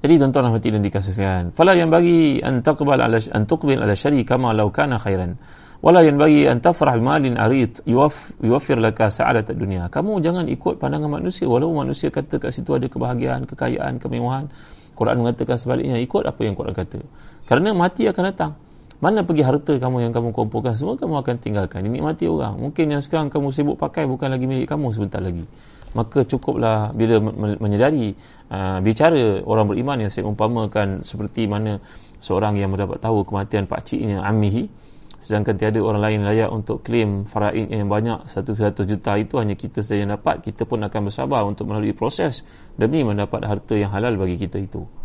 Jadi tuan-tuan dan hadirin dikasihkan. Fala yang bagi an taqbal ala an tuqbil ala syari kama law kana khairan. Wala yang bagi an tafrah malin arid yuwaf yuwaffir laka sa'adat dunia. Kamu jangan ikut pandangan manusia walaupun manusia kata kat situ ada kebahagiaan, kekayaan, kemewahan. Quran mengatakan sebaliknya ikut apa yang Quran kata. Kerana mati akan datang. Mana pergi harta kamu yang kamu kumpulkan? Semua kamu akan tinggalkan. Ini mati orang. Mungkin yang sekarang kamu sibuk pakai bukan lagi milik kamu sebentar lagi. Maka cukuplah bila menyedari uh, bicara orang beriman yang saya umpamakan seperti mana seorang yang mendapat tahu kematian pak ciknya amihi sedangkan tiada orang lain layak untuk klaim faraid yang banyak. Satu satu juta itu hanya kita saja yang dapat. Kita pun akan bersabar untuk melalui proses demi mendapat harta yang halal bagi kita itu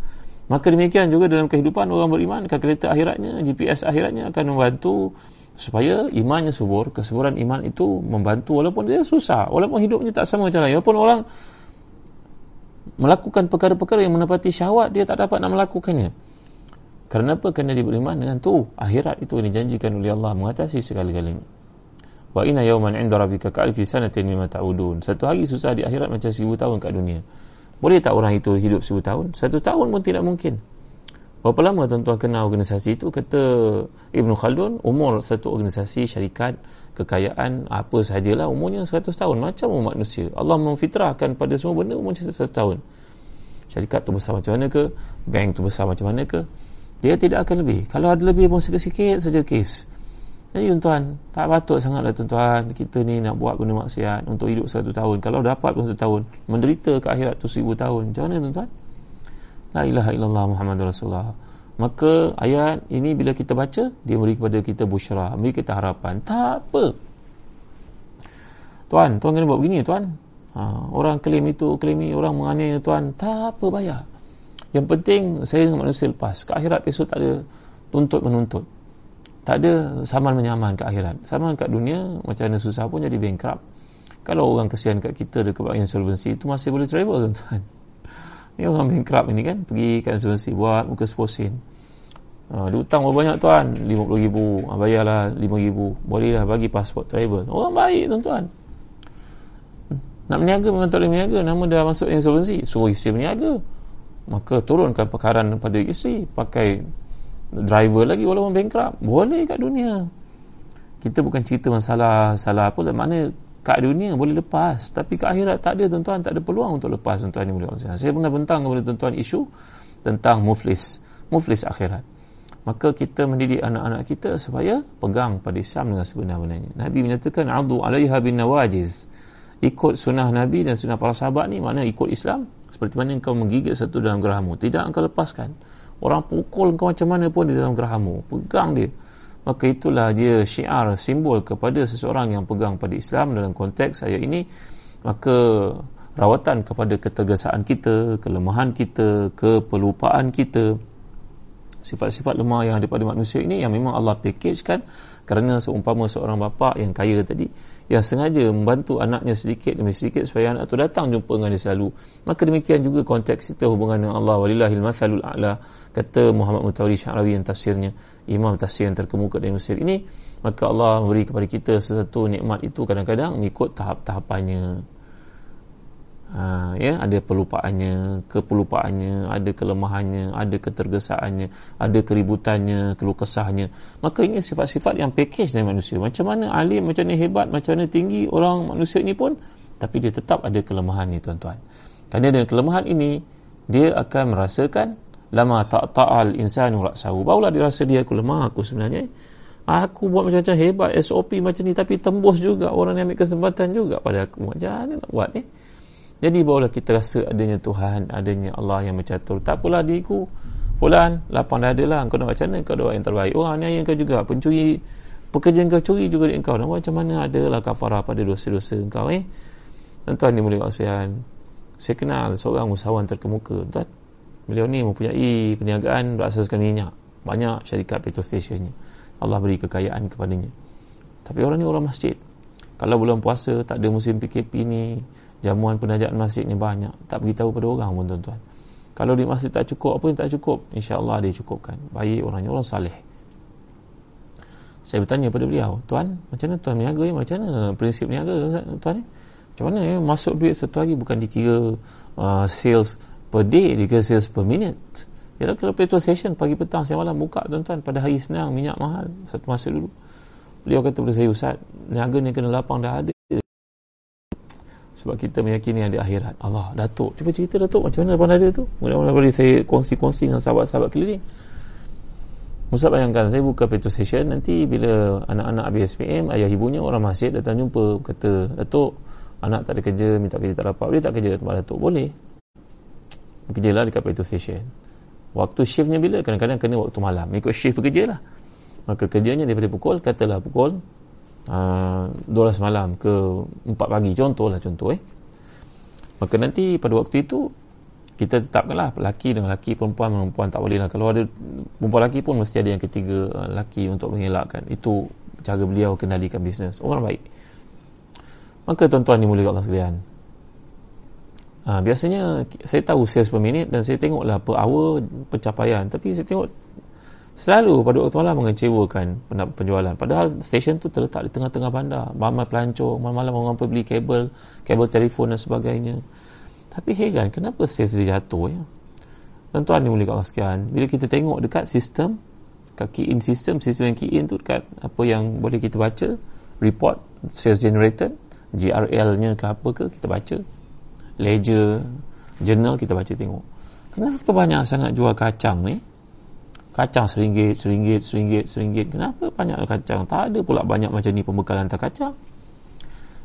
maka demikian juga dalam kehidupan orang beriman kalkulator akhiratnya GPS akhiratnya akan membantu supaya imannya subur. Kesuburan iman itu membantu walaupun dia susah walaupun hidupnya tak sama macam lain walaupun orang melakukan perkara-perkara yang menepati syahwat dia tak dapat nak melakukannya. Kerana apa? kerana dia beriman dengan tu akhirat itu yang dijanjikan oleh Allah mengatasi segala-galanya. Wa inna yawman inda rabbika ka'alfi sanatin mimma ta'udun. Satu hari susah di akhirat macam seribu tahun kat dunia boleh tak orang itu hidup seribu tahun? satu tahun pun tidak mungkin Berapa lama tuan-tuan kenal organisasi itu? Kata Ibn Khaldun, umur satu organisasi, syarikat, kekayaan, apa sahajalah, umurnya 100 tahun. Macam umur manusia. Allah memfitrahkan pada semua benda umurnya 100 tahun. Syarikat tu besar macam mana ke? Bank tu besar macam mana ke? Dia tidak akan lebih. Kalau ada lebih pun sikit-sikit saja kes. Jadi tuan-tuan, tak patut sangatlah tuan-tuan kita ni nak buat benda maksiat untuk hidup satu tahun. Kalau dapat pun satu tahun, menderita ke akhirat tu seribu tahun. Macam mana tuan-tuan? La ilaha illallah Muhammad Rasulullah. Maka ayat ini bila kita baca, dia beri kepada kita busyra, beri kita harapan. Tak apa. Tuan, tuan kena buat begini tuan. Ha, orang klaim itu, klaim ini, orang menganiaya tuan. Tak apa bayar. Yang penting saya dengan manusia lepas. Ke akhirat besok tak ada tuntut menuntut. Tak ada saman menyaman ke akhirat. Saman kat dunia, macam mana susah pun jadi bankrupt. Kalau orang kesian kat kita ada kebahagiaan solvency, itu masih boleh travel tuan-tuan. Ni orang bankrupt ini kan Pergi ke asuransi Buat muka seposin ha, Dia hutang berapa banyak tuan RM50,000 ha, Bayarlah RM5,000 Bolehlah bagi pasport travel Orang baik tuan-tuan hmm. Nak meniaga memang tak boleh meniaga Nama dah masuk insolvency Suruh isteri meniaga Maka turunkan perkaran pada isteri Pakai driver lagi walaupun bankrupt. Boleh kat dunia. Kita bukan cerita masalah Salah apa Mana kat dunia boleh lepas. Tapi kat akhirat tak ada tuan-tuan tak ada peluang untuk lepas tuan-tuan ni boleh saya pernah bentang kepada tuan-tuan isu tentang muflis muflis akhirat. Maka kita mendidik anak-anak kita supaya pegang pada Islam dengan sebenar-benarnya. Nabi menyatakan adu alaiha bin nawajiz. Ikut sunnah Nabi dan sunnah para sahabat ni mana ikut Islam seperti mana engkau menggigit satu dalam gerahamu. Tidak engkau lepaskan orang pukul engkau macam mana pun di dalam gerahamu pegang dia. Maka itulah dia syiar simbol kepada seseorang yang pegang pada Islam dalam konteks ayat ini. Maka rawatan kepada ketegasaan kita kelemahan kita kepelupaan kita sifat-sifat lemah yang ada pada manusia ini yang memang Allah packagekan kerana seumpama seorang bapa yang kaya tadi yang sengaja membantu anaknya sedikit demi sedikit supaya anak itu datang jumpa dengan dia selalu. Maka demikian juga konteks kita hubungan dengan Allah. Walillahil mathalul a'la kata Muhammad Mutawari Syarawi yang tafsirnya imam tafsir yang terkemuka dari Mesir ini. Maka Allah memberi kepada kita sesuatu nikmat itu kadang-kadang mengikut tahap-tahapannya ha, ya ada pelupaannya kepelupaannya ada kelemahannya ada ketergesaannya ada keributannya keluh kesahnya. Maka ini sifat-sifat yang package dari manusia. Macam mana alim macam mana hebat macam mana tinggi orang manusia ini pun tapi dia tetap ada kelemahan ni tuan-tuan. Kerana dengan kelemahan ini dia akan merasakan lama tak ta'al insanu ra'sahu. Barulah dia rasa dia aku lemah aku sebenarnya. Aku buat macam-macam hebat SOP macam ni tapi tembus juga orang yang ambil kesempatan juga. Pada aku macam mana nak buat ni? eh? Jadi barulah kita rasa adanya Tuhan, adanya Allah yang mencatur. Tak apalah diriku. Fulan, lapang dah ada lah. Kau nak macam mana? Kau doa yang terbaik. Oh, ni yang kau juga. Pencuri, pekerjaan kau curi juga di engkau. Macam mana adalah kafarah pada dosa-dosa engkau eh? Tuan-tuan ni mulia kasihan. Saya kenal seorang usahawan terkemuka. Tuan, beliau ni mempunyai perniagaan berasaskan minyak. Banyak syarikat petrostationnya. Allah beri kekayaan kepadanya. Tapi orang ni orang masjid. Kalau bulan puasa, tak ada musim PKP ni, jamuan penajaan masjid ni banyak. Tak beritahu pada orang pun tuan-tuan. Kalau di masjid tak cukup apa yang tak cukup? insyaAllah dia cukupkan. Baik orangnya orang salih. Saya bertanya pada beliau tuan macam mana tuan niaga ni? Macam mana prinsip niaga tuan ni macam mana ya? masuk duit satu hari bukan dikira uh, sales per day dikira sales per minute? Ya kalau petrol station pagi petang siang malam buka tuan-tuan. Pada hari senang minyak mahal. Satu masa dulu. Beliau kata kepada saya Ustaz niaga ni kena lapang dah ada sebab kita meyakini ada akhirat. Allah Datuk. Cuba cerita Datuk. Macam mana depan ada tu? Mudah-mudahan boleh saya kongsi-kongsi dengan sahabat-sahabat keliling. Musa bayangkan saya buka petrol station nanti bila anak-anak habis SPM ayah ibunya orang masjid datang jumpa kata Datuk anak tak ada kerja minta kerja tak dapat. Boleh tak kerja tempat Datuk? Boleh. Bekerja lah dekat petrol station. Waktu shiftnya bila? Kadang-kadang kena waktu malam. Ikut shift bekerja lah. Maka kerjanya daripada pukul katalah pukul uh, 12 malam ke 4 pagi. Contohlah contoh eh. Maka nanti pada waktu itu kita tetapkanlah lelaki dengan lelaki perempuan perempuan. Tak boleh lah kalau ada perempuan lelaki pun mesti ada yang ketiga uh, lelaki untuk mengelakkan. Itu cara beliau kendalikan bisnes. Orang baik. Maka tuan-tuan dimulai Allah sekalian. Ha, biasanya saya tahu sales per minit dan saya tengoklah per hour pencapaian. Tapi saya tengok selalu pada waktu malam mengecewakan penjualan. Padahal stesen tu terletak di tengah-tengah bandar. Ramai pelancong malam-malam orang pergi beli kabel kabel telefon dan sebagainya. Tapi heran kenapa sales dia jatuh ya? Tuan-tuan ni boleh kat sekian bila kita tengok dekat sistem key in system sistem yang key in tu dekat apa yang boleh kita baca report sales generated GRL nya ke apa ke kita baca ledger journal kita baca tengok. Kenapa banyak sangat jual kacang ni kacang seringgit, seringgit, seringgit, seringgit. Kenapa banyak kacang? Tak ada pula banyak macam ni pembekalan tak kacang.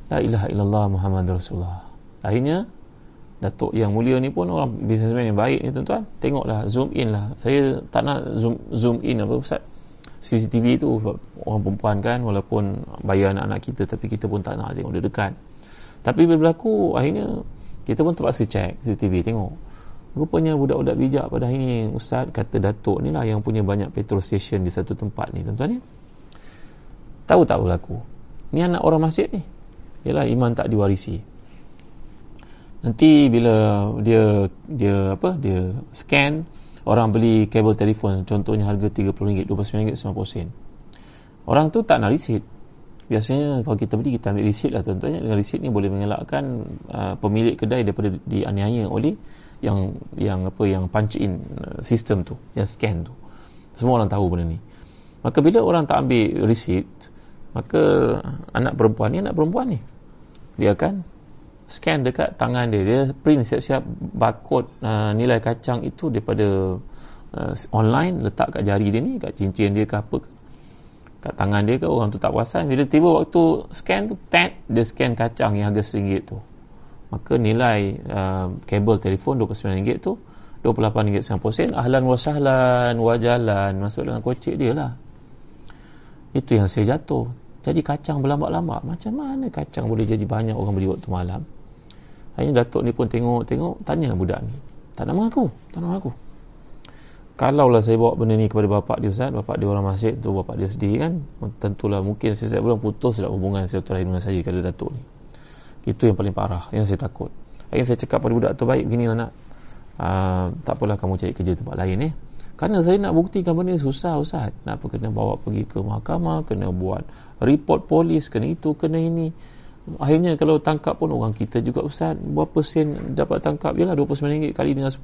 La ilaha illallah Muhammad Rasulullah. Akhirnya, Datuk yang mulia ni pun orang bisnesmen yang baik ni tuan-tuan. Tengoklah, zoom in lah. Saya tak nak zoom zoom in apa Ustaz. CCTV tu orang perempuan kan walaupun bayar anak-anak kita tapi kita pun tak nak tengok dia dekat. Tapi bila berlaku akhirnya kita pun terpaksa check CCTV tengok Rupanya budak-budak bijak pada hari ini Ustaz kata Datuk ni lah yang punya banyak petrol station di satu tempat ni tuan-tuan ya. Tahu tak berlaku? Ni anak orang masjid ni. Yalah iman tak diwarisi. Nanti bila dia dia apa dia scan orang beli kabel telefon contohnya harga RM30 RM29.90 orang tu tak nak receipt biasanya kalau kita beli kita ambil receipt lah tuan-tuan dengan receipt ni boleh mengelakkan uh, pemilik kedai daripada dianiaya oleh yang yang apa yang punch in uh, sistem tu yang scan tu. Semua orang tahu benda ni. Maka bila orang tak ambil receipt maka anak perempuan ni anak perempuan ni. Dia akan scan dekat tangan dia. Dia print siap-siap barcode uh, nilai kacang itu daripada uh, online letak kat jari dia ni kat cincin dia ke apa kat tangan dia ke orang tu tak perasan bila tiba waktu scan tu tag dia scan kacang yang harga RM1 tu maka nilai uh, kabel telefon RM29 tu RM28.90 ahlan wa sahlan wa jalan. Masuk dengan kocik dia lah. Itu yang saya jatuh. Jadi kacang berlambak-lambak. Macam mana kacang boleh jadi banyak orang beli waktu malam? Akhirnya Datuk ni pun tengok-tengok tanya budak ni. Tak nak mengaku? Tak nak mengaku? Kalaulah saya bawa benda ni kepada bapak dia Ustaz. Bapak dia orang masjid tu bapak dia sedih kan. Tentulah mungkin saya, saya belum putus dah hubungan saya terakhir dengan saya kalau Datuk ni itu yang paling parah yang saya takut. Akhirnya saya cakap pada budak tu baik beginilah nak. Uh, tak apalah kamu cari kerja tempat lain eh. Kerana saya nak buktikan benda ni susah Ustaz. Nak apa kena bawa pergi ke mahkamah kena buat report polis kena itu kena ini. Akhirnya kalau tangkap pun orang kita juga Ustaz berapa sen dapat tangkap? Ialah RM29 kali dengan 10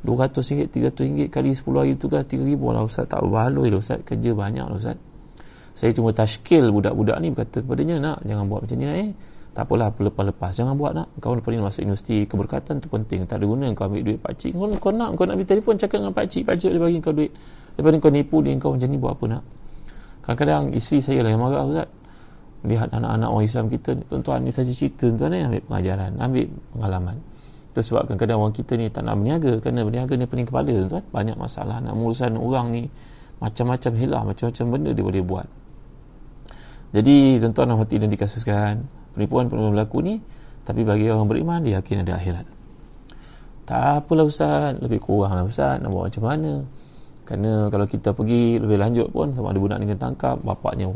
RM200 RM300 kali 10 hari tu kan RM3,000 lah Ustaz. Tak berbaloi lah Ustaz. Kerja banyak lah Ustaz. Saya cuma tashkil budak-budak ni berkata kepadanya nak jangan buat macam ni eh tak apalah lepas-lepas. Jangan buat nak. Kau lepas ni masuk universiti keberkatan tu penting. Tak ada guna kau ambil duit pakcik kau, kau nak kau nak ambil telefon cakap dengan pakcik pakcik dia bagi kau duit. Ni kau nipu dia kau macam ni buat apa nak? Kadang-kadang isteri saya lah yang marah Ustaz. Lihat anak-anak orang Islam kita ni. Tuan-tuan ni saja cerita. Tuan-tuan ni ambil pengajaran ambil pengalaman. Itu sebab kadang-kadang orang kita ni tak nak berniaga. Kerana berniaga ni pening kepala tuan banyak masalah nak urusan orang ni. Macam-macam hilah macam-macam benda dia boleh buat. Jadi tuan-tuan dan hati dan dikasuskan penipuan pun berlaku ni tapi bagi orang beriman dia yakin ada akhirat. Tak apalah Ustaz lebih kurang lah Ustaz nak buat macam mana. Kerana kalau kita pergi lebih lanjut pun sama ada budak ni kena tangkap bapaknya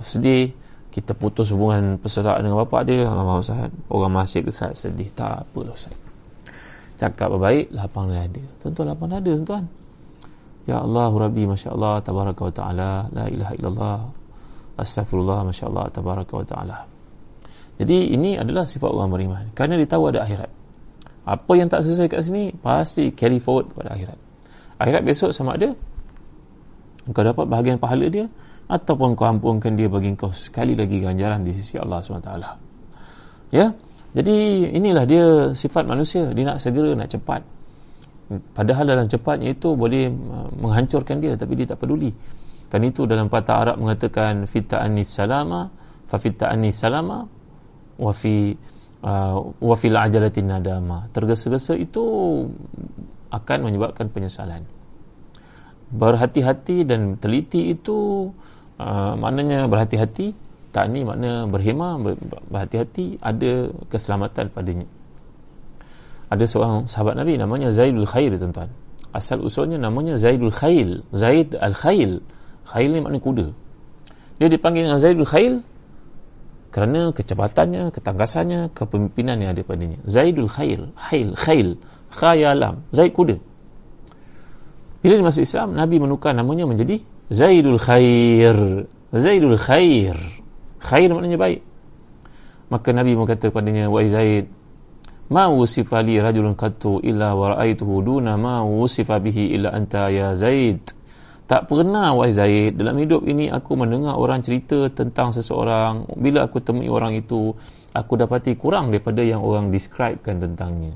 sedih kita putus hubungan persaudaraan dengan bapak dia Alamak Ustaz orang masih Ustaz sedih. Tak apalah Ustaz. Cakap baik lapang dada tuan-tuan lapang dada tuan-tuan. Ya Allah Rabbi Masya Allah Tabaraka wa ta'ala La ilaha illallah Astaghfirullah Masya Allah Tabaraka wa ta'ala jadi ini adalah sifat orang beriman. Kerana dia tahu ada akhirat. Apa yang tak selesai kat sini, pasti carry forward pada akhirat. Akhirat besok sama ada kau dapat bahagian pahala dia ataupun kau ampunkan dia bagi kau sekali lagi ganjaran di sisi Allah SWT. Ya? Jadi inilah dia sifat manusia. Dia nak segera, nak cepat. Padahal dalam cepatnya itu boleh uh, menghancurkan dia tapi dia tak peduli. Kan itu dalam patah Arab mengatakan fita'ani salama fa fita'ani salama wa fi uh, wa fil ajalatin nadama. Tergesa-gesa itu akan menyebabkan penyesalan. Berhati-hati dan teliti itu uh, maknanya berhati-hati tak ni makna berhema berhati-hati ada keselamatan padanya. Ada seorang sahabat Nabi namanya Zaidul Khair tuan-tuan. Asal usulnya namanya Zaidul Khail. Zaid Al-Khail. Khail ni makna kuda. Dia dipanggil dengan Zaidul Khail kerana kecepatannya, ketangkasannya, kepemimpinan yang ada padanya. Zaidul Khair, Khail, Khail, Khayalam, Zaid kuda. Bila dia masuk Islam, Nabi menukar namanya menjadi Zaidul Khair. Zaidul Khair. Khair maknanya baik. Maka Nabi berkata kepadanya, Wahai Zaid, Ma wusifa li rajulun qattu illa wa ra'aituhu duna ma wusifa bihi illa anta ya Zaid. Tak pernah wahai Zaid dalam hidup ini aku mendengar orang cerita tentang seseorang bila aku temui orang itu aku dapati kurang daripada yang orang describekan tentangnya.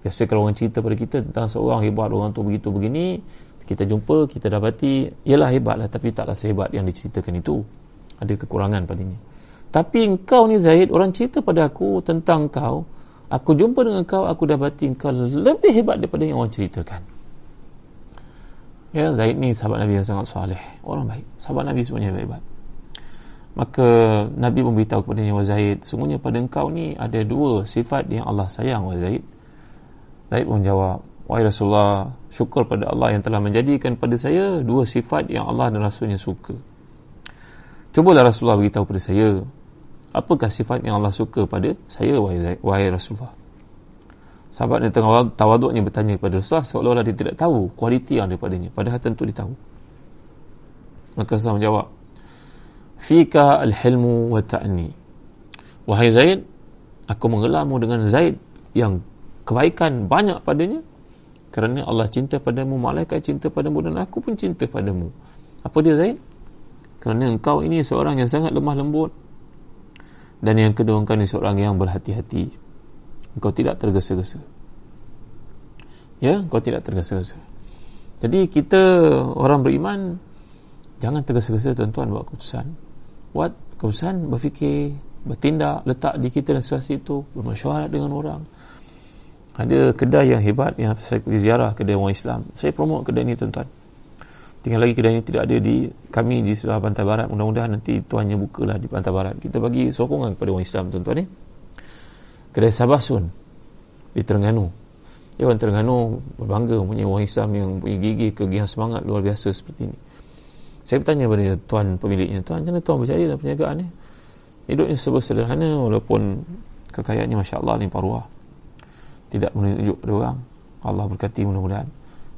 Biasa kalau orang cerita pada kita tentang seorang hebat orang tu begitu begini kita jumpa kita dapati ialah hebatlah tapi taklah sehebat yang diceritakan itu. Ada kekurangan padanya. Tapi engkau ni Zaid orang cerita pada aku tentang kau aku jumpa dengan kau aku dapati engkau lebih hebat daripada yang orang ceritakan. Ya, Zaid ni sahabat Nabi yang sangat soleh. Orang baik. Sahabat Nabi semuanya baik-baik. Maka Nabi memberitahu kepada Nabi Zaid, sungguhnya pada engkau ni ada dua sifat yang Allah sayang wahai Zaid. Zaid pun jawab, wahai Rasulullah, syukur pada Allah yang telah menjadikan pada saya dua sifat yang Allah dan Rasulnya suka. Cubalah Rasulullah beritahu kepada saya, apakah sifat yang Allah suka pada saya wahai, wahai Rasulullah. Sahabat yang tengah tawaduknya bertanya kepada Rasulullah seolah-olah dia tidak tahu kualiti yang daripadanya. Padahal tentu dia tahu. Maka Rasulullah menjawab, Fika al-hilmu wa ta'ni. Wahai Zaid, aku mengelarmu dengan Zaid yang kebaikan banyak padanya kerana Allah cinta padamu, malaikat cinta padamu dan aku pun cinta padamu. Apa dia Zaid? Kerana engkau ini seorang yang sangat lemah lembut dan yang kedua engkau ini seorang yang berhati-hati kau tidak tergesa-gesa. Ya kau tidak tergesa-gesa. Jadi kita orang beriman jangan tergesa-gesa tuan-tuan buat keputusan. Buat keputusan berfikir bertindak letak di kita dan situasi itu bermesyuarat dengan orang. Ada kedai yang hebat yang saya ziarah kedai orang Islam. Saya promote kedai ni tuan-tuan. Tinggal lagi kedai ni tidak ada di kami di sebelah pantai barat. Mudah-mudahan nanti tuannya bukalah di pantai barat. Kita bagi sokongan kepada orang Islam tuan-tuan ni kedai Sabasun di Terengganu. Ya, orang Terengganu berbangga punya orang Islam yang punya gigi kegiatan semangat luar biasa seperti ini. Saya bertanya kepada tuan pemiliknya tuan macam mana tuan berjaya dalam perniagaan ni? Hidupnya serba sederhana walaupun kekayaannya Masya Allah ni paruah. Tidak menunjuk kepada orang. Allah berkati mudah-mudahan.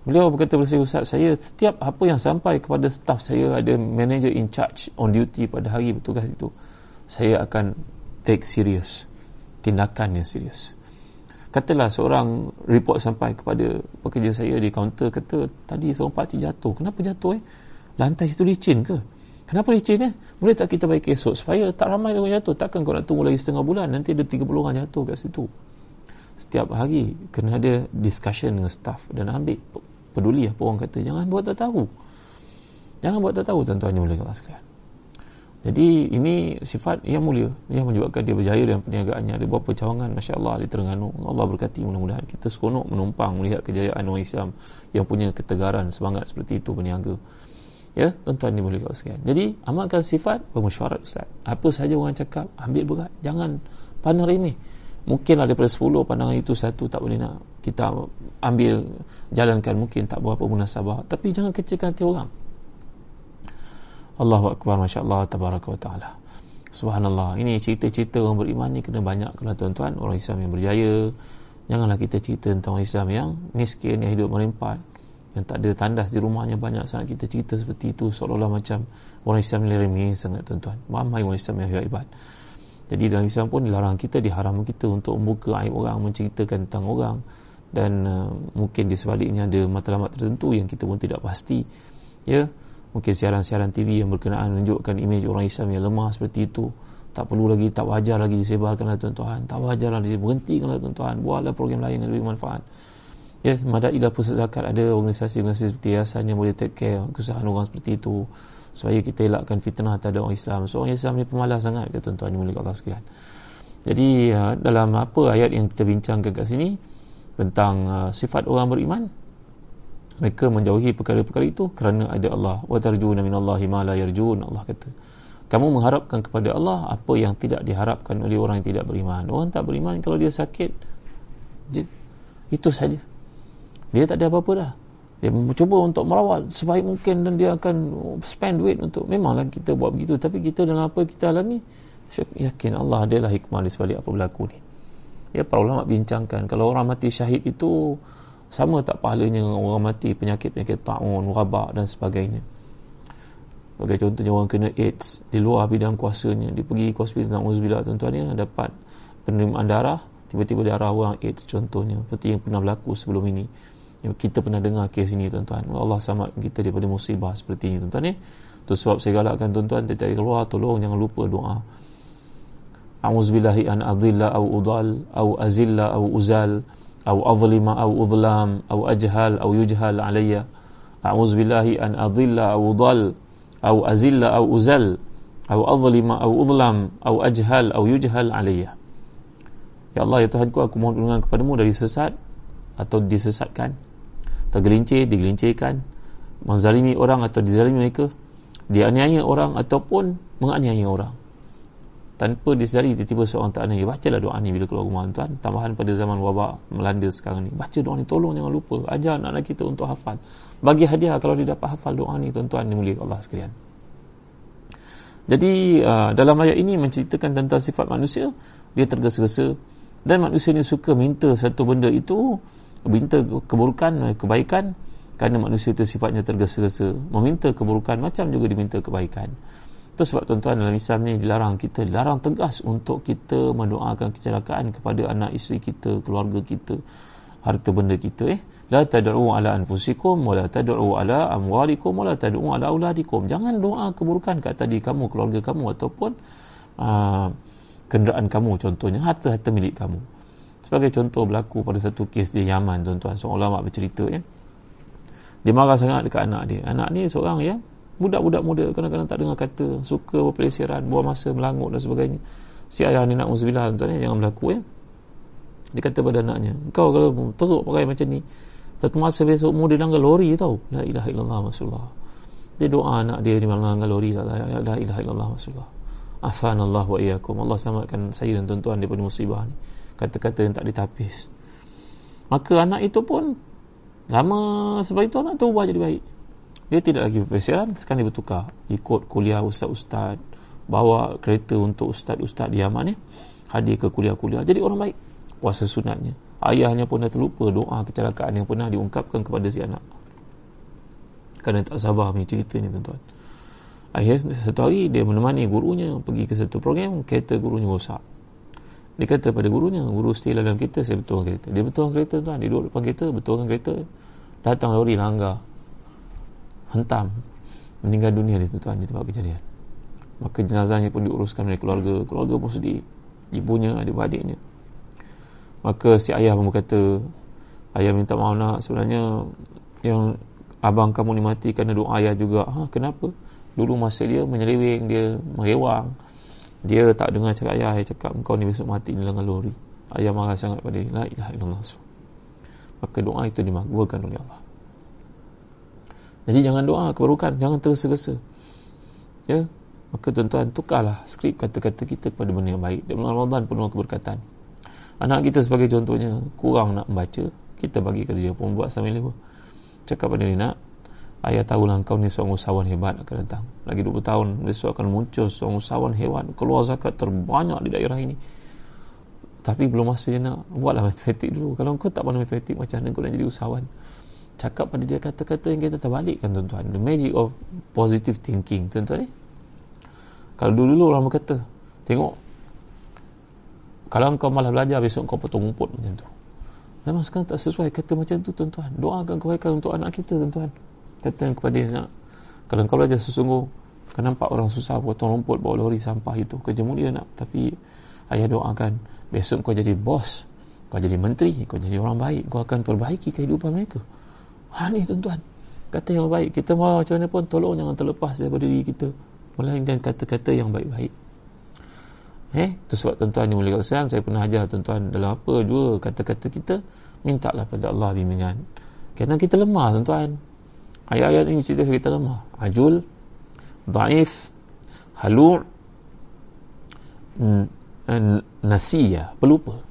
Beliau berkata saya Ustaz saya setiap apa yang sampai kepada staff saya ada manager in charge on duty pada hari bertugas itu saya akan take serious tindakan yang serius. Katalah seorang report sampai kepada pekerja saya di kaunter kata tadi seorang pakcik jatuh. Kenapa jatuh eh? Lantai situ licin ke? Kenapa licin eh? Boleh tak kita baik esok? Supaya tak ramai orang jatuh. Takkan kau nak tunggu lagi setengah bulan nanti ada 30 orang jatuh kat situ. Setiap hari kena ada discussion dengan staff dan ambil peduli apa orang kata. Jangan buat tak tahu. Jangan buat tak tahu tuan-tuan. Yang boleh sekalian jadi ini sifat yang mulia yang menyebabkan dia berjaya dalam perniagaannya. Ada beberapa cawangan Masya Allah di Terengganu. Allah berkati mudah-mudahan kita seronok menumpang melihat kejayaan orang Islam yang punya ketegaran semangat seperti itu berniaga. Ya tuan-tuan ni boleh sekian jadi amalkan sifat bermesyuarat Ustaz. Apa saja orang cakap ambil berat. Jangan pandang remeh. Mungkin ada daripada 10 pandangan itu satu tak boleh nak. Kita ambil jalankan mungkin tak berapa munasabah. Tapi jangan kecilkan hati orang Allahu Akbar Masya Allah Tabaraka wa Ta'ala. Subhanallah. Ini cerita-cerita orang beriman ni kena banyak kalau tuan-tuan orang Islam yang berjaya. Janganlah kita cerita tentang orang Islam yang miskin yang hidup merimpat yang tak ada tandas di rumahnya banyak sangat. Kita cerita seperti itu seolah-olah macam orang Islam ni remeh sangat tuan-tuan. Ramai orang Islam yang hebat. Jadi dalam Islam pun dilarang kita diharam kita untuk membuka aib orang menceritakan tentang orang. Dan uh, mungkin di sebaliknya ada matlamat tertentu yang kita pun tidak pasti. Ya mungkin siaran-siaran TV yang berkenaan menunjukkan imej orang Islam yang lemah seperti itu. Tak perlu lagi tak wajar lagi disebarkanlah tuan-tuan. Tak wajar lagi berhentikanlah tuan-tuan. Buatlah program lain yang lebih manfaat ya madailah pusat zakat. Ada organisasi-organisasi seperti yayasan yang boleh take care kesusahan orang seperti itu supaya kita elakkan fitnah terhadap orang Islam. So orang Islam ni pemalas sangat ke tuan-tuan. Yang mulia Allah sekalian. Jadi uh, dalam apa ayat yang kita bincangkan kat sini tentang uh, sifat orang beriman mereka menjauhi perkara-perkara itu kerana ada Allah. Wa tarjuna minallahi ma la yarjun Allah kata. Kamu mengharapkan kepada Allah apa yang tidak diharapkan oleh orang yang tidak beriman. Orang tak beriman kalau dia sakit itu saja. Dia tak ada apa-apa dah. Dia mencuba untuk merawat sebaik mungkin dan dia akan spend duit untuk memanglah kita buat begitu. Tapi kita dengan apa kita alami yakin Allah adalah hikmah di sebalik apa berlaku ni. Ya para ulama bincangkan kalau orang mati syahid itu sama tak pahalanya orang mati penyakit-penyakit ta'un, wabak dan sebagainya. Sebagai contohnya orang kena AIDS di luar bidang kuasanya dia pergi ke hospital tentang uzbillah tuan-tuan ya, dapat penerimaan darah tiba-tiba darah orang AIDS contohnya. Seperti yang pernah berlaku sebelum ini. Kita pernah dengar kes ini tuan-tuan. Allah selamat kita daripada musibah seperti ini tuan-tuan ni tu sebab saya galakkan tuan-tuan kali keluar tolong jangan lupa doa. A'udzubillahi an adilla au udal au azilla au uzal au azlima au udlam au ajhal au yujhal alayya. A'udzubillahi an adilla au udal au azilla au uzal. Au azlima au udlam au ajhal au yujhal alayya. Ya Allah ya Tuhanku aku mohon perlindungan kepadamu dari sesat atau disesatkan. Tergelincir, digelincirkan. Menzalimi orang atau dizalimi mereka. Dianiaya orang ataupun menganiaya orang tanpa disedari tiba-tiba seorang tak aniaya bacalah doa ni bila keluar rumah tuan. Tambahan pada zaman wabak melanda sekarang ni. Baca doa ni tolong jangan lupa. Ajar anak-anak kita untuk hafal. Bagi hadiah kalau dia dapat hafal doa ni tuan-tuan dimuliakan Allah sekalian. Jadi uh, dalam ayat ini menceritakan tentang sifat manusia. Dia tergesa-gesa. Dan manusia ni suka minta satu benda itu meminta keburukan eh, kebaikan. Kerana manusia itu sifatnya tergesa-gesa. Meminta keburukan macam juga diminta kebaikan itu sebab tuan-tuan dalam Islam ni dilarang kita dilarang tegas untuk kita mendoakan kecelakaan kepada anak isteri kita keluarga kita harta benda kita eh. La tad'u ala anfusikum wa la tad'u ala amwalikum wa la tad'u ala auladikum. Jangan doa keburukan kat tadi kamu keluarga kamu ataupun uh, kenderaan kamu contohnya harta-harta milik kamu. Sebagai contoh berlaku pada satu kes di Yaman tuan-tuan. Seorang ulama bercerita ya dia marah sangat dekat anak dia. Anak ni seorang ya budak-budak muda kadang-kadang tak dengar kata suka berpelesiran buang masa melangut dan sebagainya. Si ayah ni nak musubillah tuan ni jangan berlaku ya dia kata pada anaknya kau kalau teruk pakai macam ni satu masa besok mu dia langgar lori tau. La ilaha illallah masallah dia doa anak dia di malam langgar lori la ilaha illallah masallah afan Allah wa iyyakum. Allah selamatkan saya dan tuan-tuan daripada musibah ni. Kata-kata yang tak ditapis. Maka anak itu pun lama sebab itu anak tu ubah jadi baik dia tidak lagi berpesiaran sekarang dia bertukar. Ikut kuliah ustaz-ustaz bawa kereta untuk ustaz-ustaz di Yaman ni hadir ke kuliah-kuliah. Jadi orang baik puasa sunatnya. Ayahnya pun dah terlupa doa kecelakaan yang pernah diungkapkan kepada si anak. Kerana tak sabar punya cerita ni tuan-tuan. Akhirnya satu hari dia menemani gurunya pergi ke satu program kereta gurunya rosak. Dia kata pada gurunya guru stay dalam kereta saya betulkan kereta. Dia betulkan kereta tuan dia duduk depan kereta betulkan kereta datang lori langgar hentam meninggal dunia dia tuan di tempat kejadian. Maka jenazahnya pun diuruskan oleh keluarga. Keluarga pun sedih. Ibunya adik-adiknya. Maka si ayah pun berkata ayah minta maaf nak. Sebenarnya yang abang kamu ni mati kerana doa ayah juga. Ha, kenapa? Dulu masa dia menyeleweng dia merewang dia tak dengar cakap ayah ayah cakap kau ni besok mati dalam lori. Ayah marah sangat pada dia. La ilaha illallah. Maka doa itu dimakbulkan oleh Allah jadi jangan doa keburukan, jangan tergesa-gesa. Ya. Maka tuan-tuan tukarlah skrip kata-kata kita kepada benda yang baik. Dan bulan Ramadan penuh keberkatan. Anak kita sebagai contohnya kurang nak membaca, kita bagi kerja pun buat sambil lewa. Cakap pada dia nak, ayah tahulah kau ni seorang usahawan hebat akan datang. Lagi 20 tahun besok akan muncul seorang usahawan hebat keluar zakat terbanyak di daerah ini. Tapi belum masa je nak buatlah matematik dulu. Kalau kau tak pandai matematik macam mana kau nak jadi usahawan? Cakap pada dia kata-kata yang kita terbalikkan tuan-tuan. The magic of positive thinking tuan-tuan ni kalau dulu-dulu orang berkata tengok kalau kau malah belajar besok kau potong rumput macam tu. Zaman sekarang tak sesuai kata macam tu tuan-tuan. Doakan kebaikan untuk anak kita tuan-tuan. Kata kepada dia nak kalau kau belajar sesungguh kau nampak orang susah potong rumput bawa lori sampah itu. Kerja mulia nak. Tapi ayah doakan besok kau jadi bos kau jadi menteri kau jadi orang baik kau akan perbaiki kehidupan mereka Ha ni tuan-tuan. Kata yang baik. Kita mahu macam mana pun tolong jangan terlepas daripada diri kita. Melainkan kata-kata yang baik-baik. Eh, itu sebab tuan-tuan ni mulia kasihan saya pernah ajar tuan-tuan dalam apa dua kata-kata kita mintalah pada Allah bimbingan. Kerana kita lemah tuan-tuan. Ayat-ayat ini cerita kita lemah. Ajul, daif, halu' nasiya, pelupa.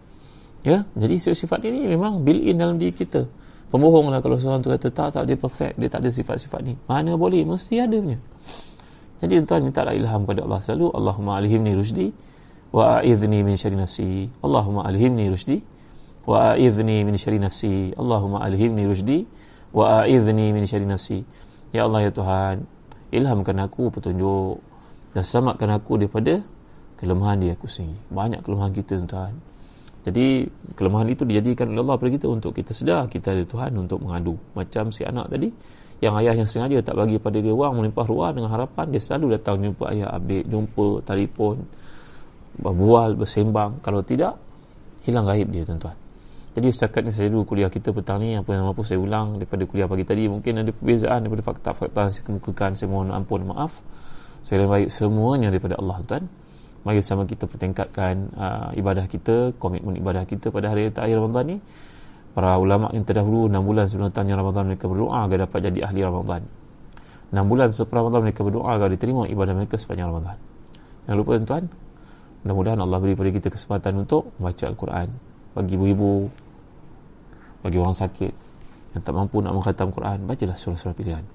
Ya, jadi sifat ini memang built in dalam diri kita pembohong lah kalau seorang tu kata tak tak dia perfect dia tak ada sifat-sifat ni. Mana boleh mesti ada punya. Jadi tuan minta lah ilham kepada Allah selalu. Allahumma alhimni rusdi wa a'idhni min syari nafsi. Allahumma alhimni rusdi wa a'idhni min syari nafsi. Allahumma alhimni rusdi wa a'idhni min syari nafsi. Ya Allah ya Tuhan ilhamkan aku petunjuk dan selamatkan aku daripada kelemahan dia aku sendiri. Banyak kelemahan kita tuan jadi kelemahan itu dijadikan oleh Allah pada kita untuk kita sedar kita ada Tuhan untuk mengadu. Macam si anak tadi yang ayah yang sengaja tak bagi pada dia wang melimpah ruah dengan harapan dia selalu datang jumpa ayah update, jumpa telefon, berbual, bersembang. Kalau tidak, hilang gaib dia tuan-tuan. Jadi setakat ni saya dulu kuliah kita petang ni apa yang mampu saya ulang daripada kuliah pagi tadi mungkin ada perbezaan daripada fakta-fakta yang saya kemukakan saya mohon ampun maaf saya baik semuanya daripada Allah tuan mari sama kita pertingkatkan uh, ibadah kita, komitmen ibadah kita pada hari terakhir Ramadan ni. Para ulama yang terdahulu 6 bulan sebelum tanya Ramadan mereka berdoa agar dapat jadi ahli Ramadan. 6 bulan sebelum Ramadan mereka berdoa agar diterima ibadah mereka sepanjang Ramadan. Jangan lupa tuan-tuan, mudah-mudahan Allah beri pada kita kesempatan untuk membaca Al-Quran bagi ibu-ibu, bagi orang sakit yang tak mampu nak mengkhatam Quran, bacalah surah-surah pilihan.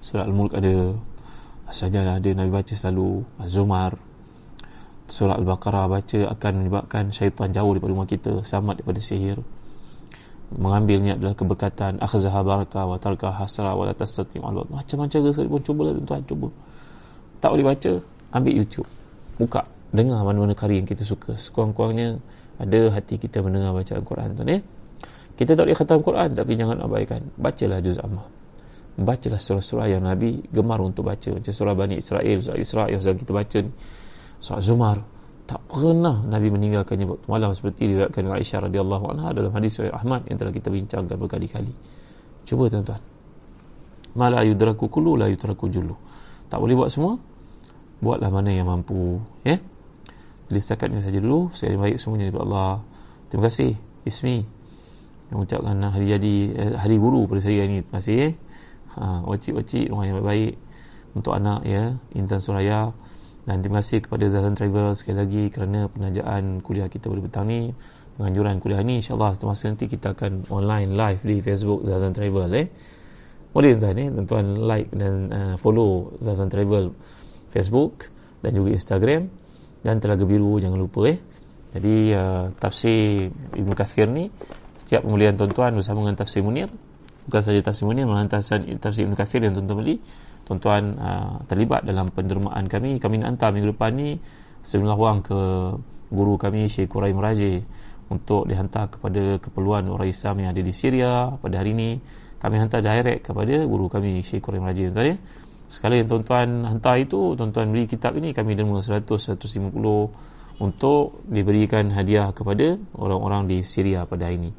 Surah Al-Mulk ada saja ada Nabi baca selalu Zumar surah Al-Baqarah baca akan menyebabkan syaitan jauh daripada rumah kita selamat daripada sihir. Mengambilnya adalah keberkatan akhzaha barakah wa tarka hasra wa la tastati macam-macam cara pun cubalah tuan-tuan cuba. Tak boleh baca ambil YouTube. Buka dengar mana-mana karya yang kita suka. Sekurang-kurangnya ada hati kita mendengar bacaan Quran tuan ya kita tak boleh khatam Quran tapi jangan abaikan. Bacalah juz amma bacalah surah-surah yang Nabi gemar untuk baca. Macam surah Bani Israel surah Isra yang sedang kita baca ni. Surah Zumar. Tak pernah Nabi meninggalkannya waktu malam seperti diriwayatkan oleh Aisyah radhiyallahu anha dalam hadis Sahih Ahmad yang telah kita bincangkan berkali-kali. Cuba tuan-tuan. Mala yudraku kullu la yutraku jullu. Tak boleh buat semua? Buatlah mana yang mampu ya? Jadi setakat ini saja dulu. Saya baik semuanya daripada Allah. Terima kasih. Ismi. Yang mengucapkan hari jadi eh, hari guru pada saya ini terima kasih eh. Ha, wacik-wacik rumah yang baik untuk anak ya. Intan Suraya. Dan terima kasih kepada Zazan Travel sekali lagi kerana penajaan kuliah kita pada petang ni penganjuran kuliah ni. insyaAllah satu masa nanti kita akan online live di Facebook Zazan Travel eh. Boleh tuan eh. Tuan like dan uh, follow Zazan Travel Facebook dan juga Instagram. Dan Telaga Biru jangan lupa eh. Jadi uh, tafsir Ibn Kathir ni setiap pembelian tuan-tuan bersama dengan tafsir Munir bukan saja tafsir Munir melainkan tafsir Ibn Kathir yang tuan-tuan beli. Tuan-tuan uh, terlibat dalam pendermaan kami. Kami nak hantar minggu depan ni sejumlah wang ke guru kami Syekh Quraim Raji untuk dihantar kepada keperluan orang Islam yang ada di Syria pada hari ini. Kami hantar direct kepada guru kami Syekh Qurim Raja tuan ya. Sekali yang tuan-tuan hantar itu tuan-tuan beli kitab ini kami derma 100 150 untuk diberikan hadiah kepada orang-orang di Syria pada hari ini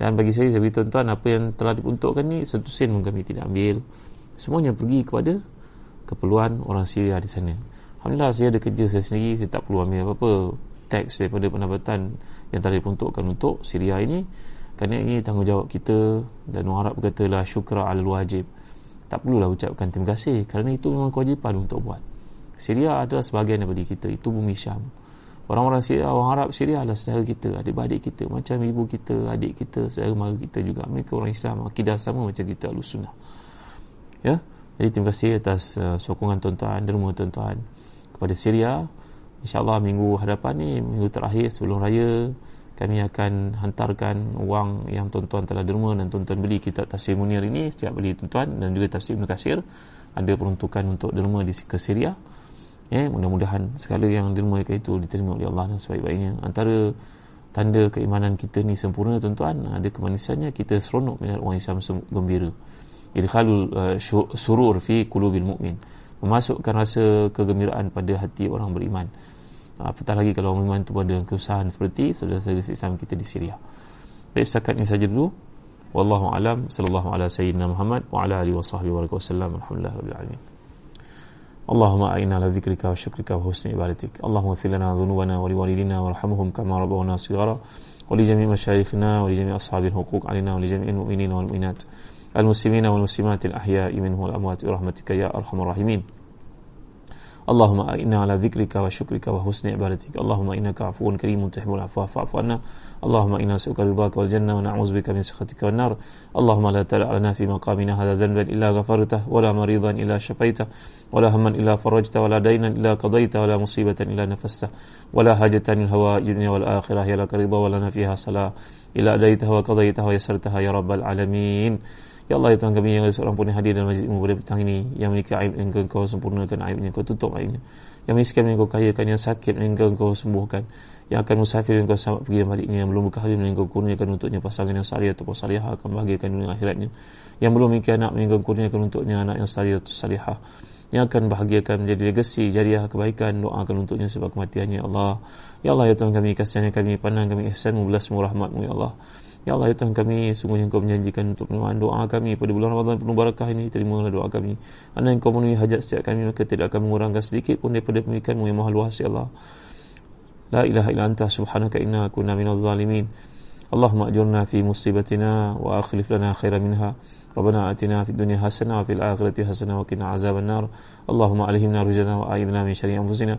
dan bagi saya saya tuan-tuan apa yang telah diperuntukkan ni satu sen pun kami tidak ambil. Semuanya pergi kepada keperluan orang Syria di sana. Alhamdulillah saya ada kerja saya sendiri saya tak perlu ambil apa-apa teks daripada pendapatan yang telah diperuntukkan untuk Syria ini. Kerana ini tanggungjawab kita dan orang Arab berkata la syukra al wajib. Tak perlulah ucapkan terima kasih kerana itu memang kewajipan untuk buat. Syria adalah sebahagian daripada kita itu bumi Syam orang-orang Syria orang Arab Syria adalah saudara kita adik-adik kita macam ibu kita adik kita saudara mara kita juga. Mereka orang Islam akidah sama macam kita al sunnah. Ya? Jadi terima kasih atas uh, sokongan tuan-tuan derma tuan-tuan kepada Syria. insyaAllah minggu hadapan ni minggu terakhir sebelum raya kami akan hantarkan wang yang tuan-tuan telah derma dan tuan-tuan beli kitab tafsir Munir ini. Setiap beli tuan-tuan dan juga tafsir Ibn Qasir ada peruntukan untuk derma di ke Syria ya, mudah-mudahan segala yang derma itu diterima oleh Allah dan sebaik-baiknya. Antara tanda keimanan kita ni sempurna tuan-tuan ada kemanisannya kita seronok melihat orang Islam gembira. Idkhalul uh, surur fi qulubil mu'min. Memasukkan rasa kegembiraan pada hati orang beriman. Apatah lagi kalau memang itu pada kesusahan seperti saudara-saudara Islam kita di Syria. Baik setakat ini saja dulu. Wallahu alam. Sallallahu ala sayyidina Muhammad wa ala alihi wa sahbihi wa sallam. Alhamdulillah rabbil alamin اللهم أعنا على ذكرك وشكرك وحسن عبادتك. اللهم اغفر لنا ذنوبنا ولوالدينا وارحمهم كما ربونا صغارا. ولجميع مشايخنا ولجميع أصحاب الحقوق علينا ولجميع المؤمنين والمؤمنات. المسلمين والمسلمات الأحياء منهم والأموات برحمتك يا أرحم الراحمين. اللهم إنا على ذكرك وشكرك وحسن عبادتك اللهم إنك عفو كريم تحب العفو فاعف عنا اللهم إنا نسألك رضاك والجنة ونعوذ بك من سخطك والنار اللهم لا تدع لنا في مقامنا هذا ذنبا إلا غفرته ولا مريضا إلا شفيته ولا هما إلا فرجته ولا دينا إلا قضيته ولا مصيبة إلا نفسته ولا حاجة من الدنيا والآخرة هي لك رضا ولنا فيها صلاة إلا أديتها وقضيتها ويسرتها يا رب العالمين Ya Allah, ya Tuhan kami yang ada seorang pun yang hadir dalam majlismu pada petang ini Yang memiliki aib yang kau sempurnakan aibnya, kau tutup aibnya. Yang miskin yang kau kayakan, yang sakit yang kau sembuhkan. Yang akan musafir yang kau selamat pergi dan baliknya Yang belum berkahwin yang kau kurniakan untuknya pasangan yang salih atau salihah Akan bahagiakan dunia akhiratnya. Yang belum memiliki anak yang kau kurniakan untuknya anak yang salih atau salihah yang akan bahagiakan menjadi legasi jariah kebaikan doakan untuknya sebab kematiannya. Ya Allah Ya Allah ya Tuhan kami kasihannya kami pandang kami ihsanmu belasmu rahmatmu ya Allah Ya Allah, ya Tuhan kami, sungguhnya Engkau menjanjikan untuk penuhan doa kami pada bulan Ramadan penuh barakah ini, terimalah doa kami. Anda Engkau memenuhi hajat setiap kami, maka tidak akan mengurangkan sedikit pun daripada pemikiranmu yang maha luas, Ya Allah. La ilaha illa anta subhanaka inna kunna minal zalimin. Allahumma ajurna fi musibatina wa akhlif lana khaira minha. ربنا آتنا في الدنيا حسنة وفي الآخرة حسنة وقنا عذاب النار اللهم ألهمنا رجلنا وأعذنا من شر أنفسنا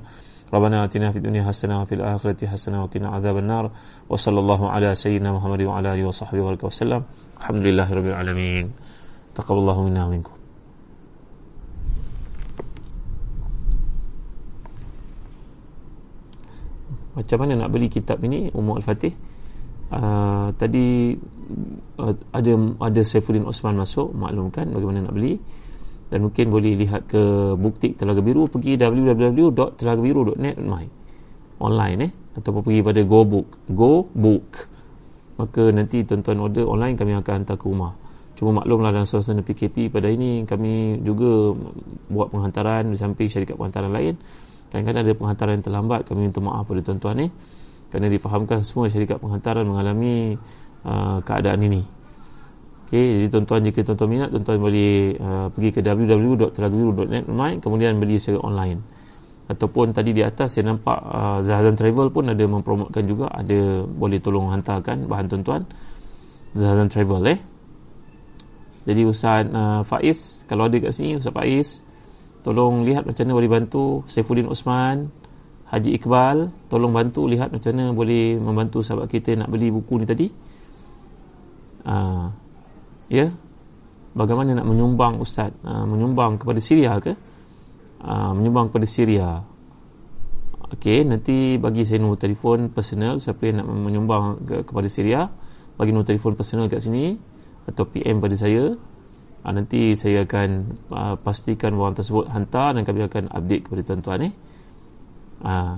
ربنا آتنا في الدنيا حسنة وفي الآخرة حسنة وقنا عذاب النار وصلى الله على سيدنا محمد وعلى آله وصحبه وبارك وسلم الحمد لله رب العالمين تقبل الله منا ومنكم Macam mana nak beli kitab ini Umar Al-Fatih uh, Tadi uh, ada ada Saifuddin Osman masuk maklumkan bagaimana nak beli dan mungkin boleh lihat ke bukti Telaga Biru pergi www.telagabiru.net my. Online eh? Ataupun pergi pada Go Book Go Book maka nanti tuan-tuan order online kami akan hantar ke rumah. Cuma maklumlah dalam suasana PKP pada ini kami juga buat penghantaran di samping syarikat penghantaran lain. Kadang-kadang ada penghantaran yang terlambat kami minta maaf pada tuan-tuan eh? Kerana difahamkan semua syarikat penghantaran mengalami uh, keadaan ini Okay, jadi tuan-tuan jika tuan-tuan minat, tuan-tuan boleh uh, pergi ke www.telagubiru.net kemudian beli secara online. Ataupun tadi di atas saya nampak uh, Zahazan Travel pun ada mempromotkan juga, ada boleh tolong hantarkan bahan tuan-tuan. Zahazan Travel eh. Jadi Ustaz uh, Faiz, kalau ada kat sini Ustaz Faiz, tolong lihat macam mana boleh bantu Saifuddin Osman, Haji Iqbal, tolong bantu lihat macam mana boleh membantu sahabat kita nak beli buku ni tadi. Uh, ya? Bagaimana nak menyumbang ustaz? Uh, menyumbang kepada Syria ke? Uh, menyumbang kepada Syria. Okey nanti bagi saya nombor telefon personal siapa yang nak menyumbang ke, kepada Syria bagi nombor telefon personal kat sini atau PM pada saya. Uh, nanti saya akan uh, pastikan orang tersebut hantar dan kami akan update kepada tuan-tuan eh. Uh,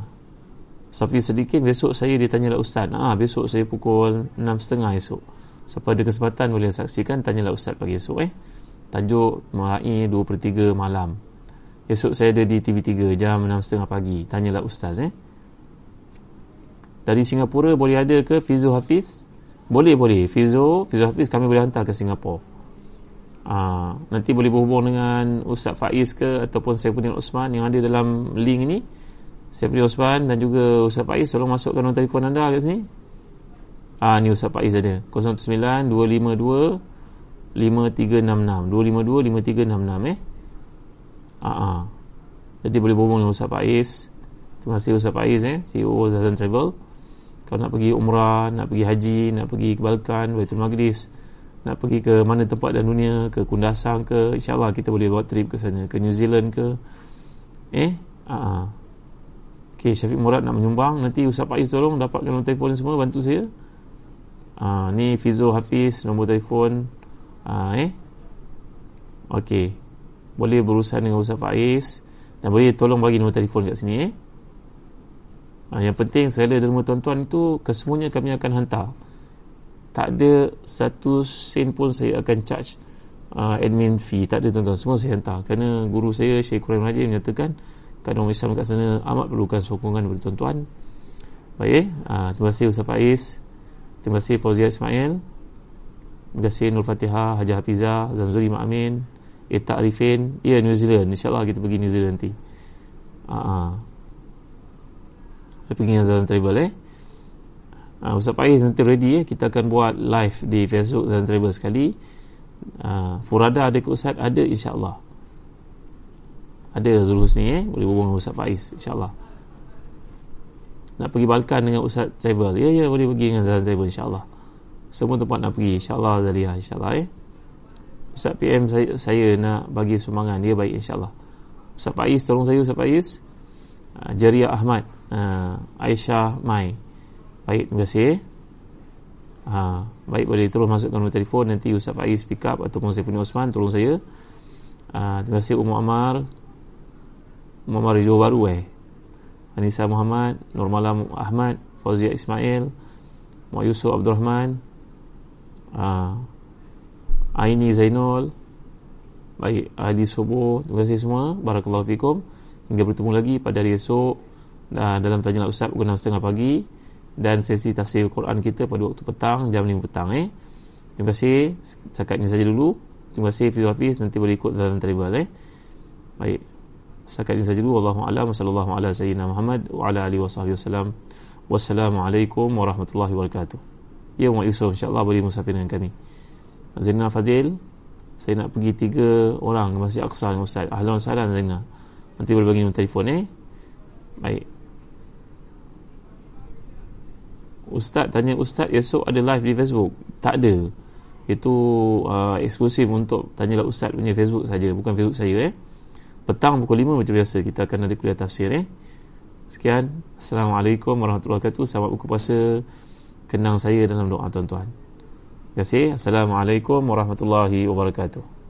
Safi sedikit besok saya ditanyalah ustaz. Ah besok saya pukul 6.30 esok Siapa ada kesempatan boleh saksikan Tanyalah Ustaz pagi esok eh. Tajuk Merai 2 per 3 malam. Esok saya ada di TV3 Jam 6.30 pagi. Tanyalah Ustaz eh. Dari Singapura boleh ada ke Fizu Hafiz? Boleh boleh. Fizu Fizu Hafiz kami boleh hantar ke Singapura. Aa, Nanti boleh berhubung dengan Ustaz Faiz ke Ataupun Saifuddin Osman Yang ada dalam link ni Saifuddin Osman dan juga Ustaz Faiz Tolong masukkan nombor telefon anda kat sini Ah ni Ustaz Faiz ada. 019 252 5366. 252 5366 eh. Ah ah. Jadi boleh berhubung dengan Ustaz Faiz. Terima kasih Ustaz Faiz eh, CEO Zazan Travel. Kalau nak pergi umrah, nak pergi haji, nak pergi ke Balkan, Baitul Maqdis, nak pergi ke mana tempat dalam dunia, ke Kundasang ke, insya-Allah kita boleh buat trip ke sana, ke New Zealand ke. Eh? Ah ah. Okey, Syafiq Murad nak menyumbang, nanti Ustaz Faiz tolong dapatkan telefon semua bantu saya. Ha, ni Fizo Hafiz nombor telefon. Ha, eh? Okey. Boleh berurusan dengan Ustaz Faiz. Dan boleh tolong bagi nombor telefon kat sini eh? Ha, yang penting ada nombor tuan-tuan itu kesemuanya kami akan hantar. Tak ada satu sen pun saya akan charge uh, admin fee. Tak ada tuan-tuan. Semua saya hantar. Kerana guru saya Syekh Quran Haji menyatakan kan orang Islam kat sana amat perlukan sokongan dari tuan-tuan. Baik eh? Uh, terima kasih Ustaz Faiz Terima kasih Fauzia Ismail. Terima kasih Nur Fatihah Haji Hafizah Zamzuri Ma'amin Eta Arifin Ya New Zealand. InsyaAllah kita pergi New Zealand nanti. Haa Kita pergi Zealand Travel eh? Uh, Ustaz Pais nanti ready eh? Kita akan buat live di Facebook Zealand Travel sekali. Uh, Furada ada ke Ustaz? Ada insyaAllah. Ada Zul Husni eh? Boleh dengan Ustaz Faiz InsyaAllah nak pergi Balkan dengan Ustaz Travel ya ya boleh pergi dengan Ustaz Travel insyaAllah semua tempat nak pergi insyaAllah Zalia insyaAllah eh. Ustaz PM saya, saya nak bagi sumbangan dia baik insyaAllah Ustaz Faiz tolong saya Ustaz Faiz. Uh, Jaria Ahmad. Uh, Aisyah Mai. Baik terima kasih uh, baik boleh terus masukkan nombor telefon. Nanti Ustaz Faiz pick up ataupun saya punya Osman tolong saya. Uh, terima kasih Umar Amar. Umar Amar Rizal Baru eh Anissa Muhammad, Nur Malam Ahmad, Fauzia Ismail, Muhammad Yusuf Abdul Rahman, uh, Aini Zainul, baik Ali Subuh, terima kasih semua, Barakallahu Fikum. Hingga bertemu lagi pada hari esok uh, dalam Tanya Ustaz pukul 6.30 pagi dan sesi tafsir Quran kita pada waktu petang, jam 5 petang. Eh. Terima kasih, cakap ini saja dulu. Terima kasih Fidu Hafiz, nanti boleh ikut dalam teribal. Eh. Baik. Setakat ini saja dulu Wallahu a'lam sallallahu ala sayyidina Muhammad wa ala alihi wasahbihi wasallam. Wassalamualaikum warahmatullahi wabarakatuh. Ya Umat Yusof insya-Allah boleh musafir dengan kami. Zainal Fadil saya nak pergi tiga orang ke Masjid Aqsa dengan Ustaz. Ahlan wa sahlan Zainal. Nanti boleh bagi nombor telefon eh. Baik. Ustaz tanya Ustaz esok ada live di Facebook. Tak ada. Itu uh, eksklusif untuk tanyalah Ustaz punya Facebook saja, bukan Facebook saya eh petang pukul 5 macam biasa kita akan ada kuliah tafsir eh. Sekian. Assalamualaikum warahmatullahi wabarakatuh. Selamat buka puasa. Kenang saya dalam doa tuan-tuan. Terima kasih. Assalamualaikum warahmatullahi wabarakatuh.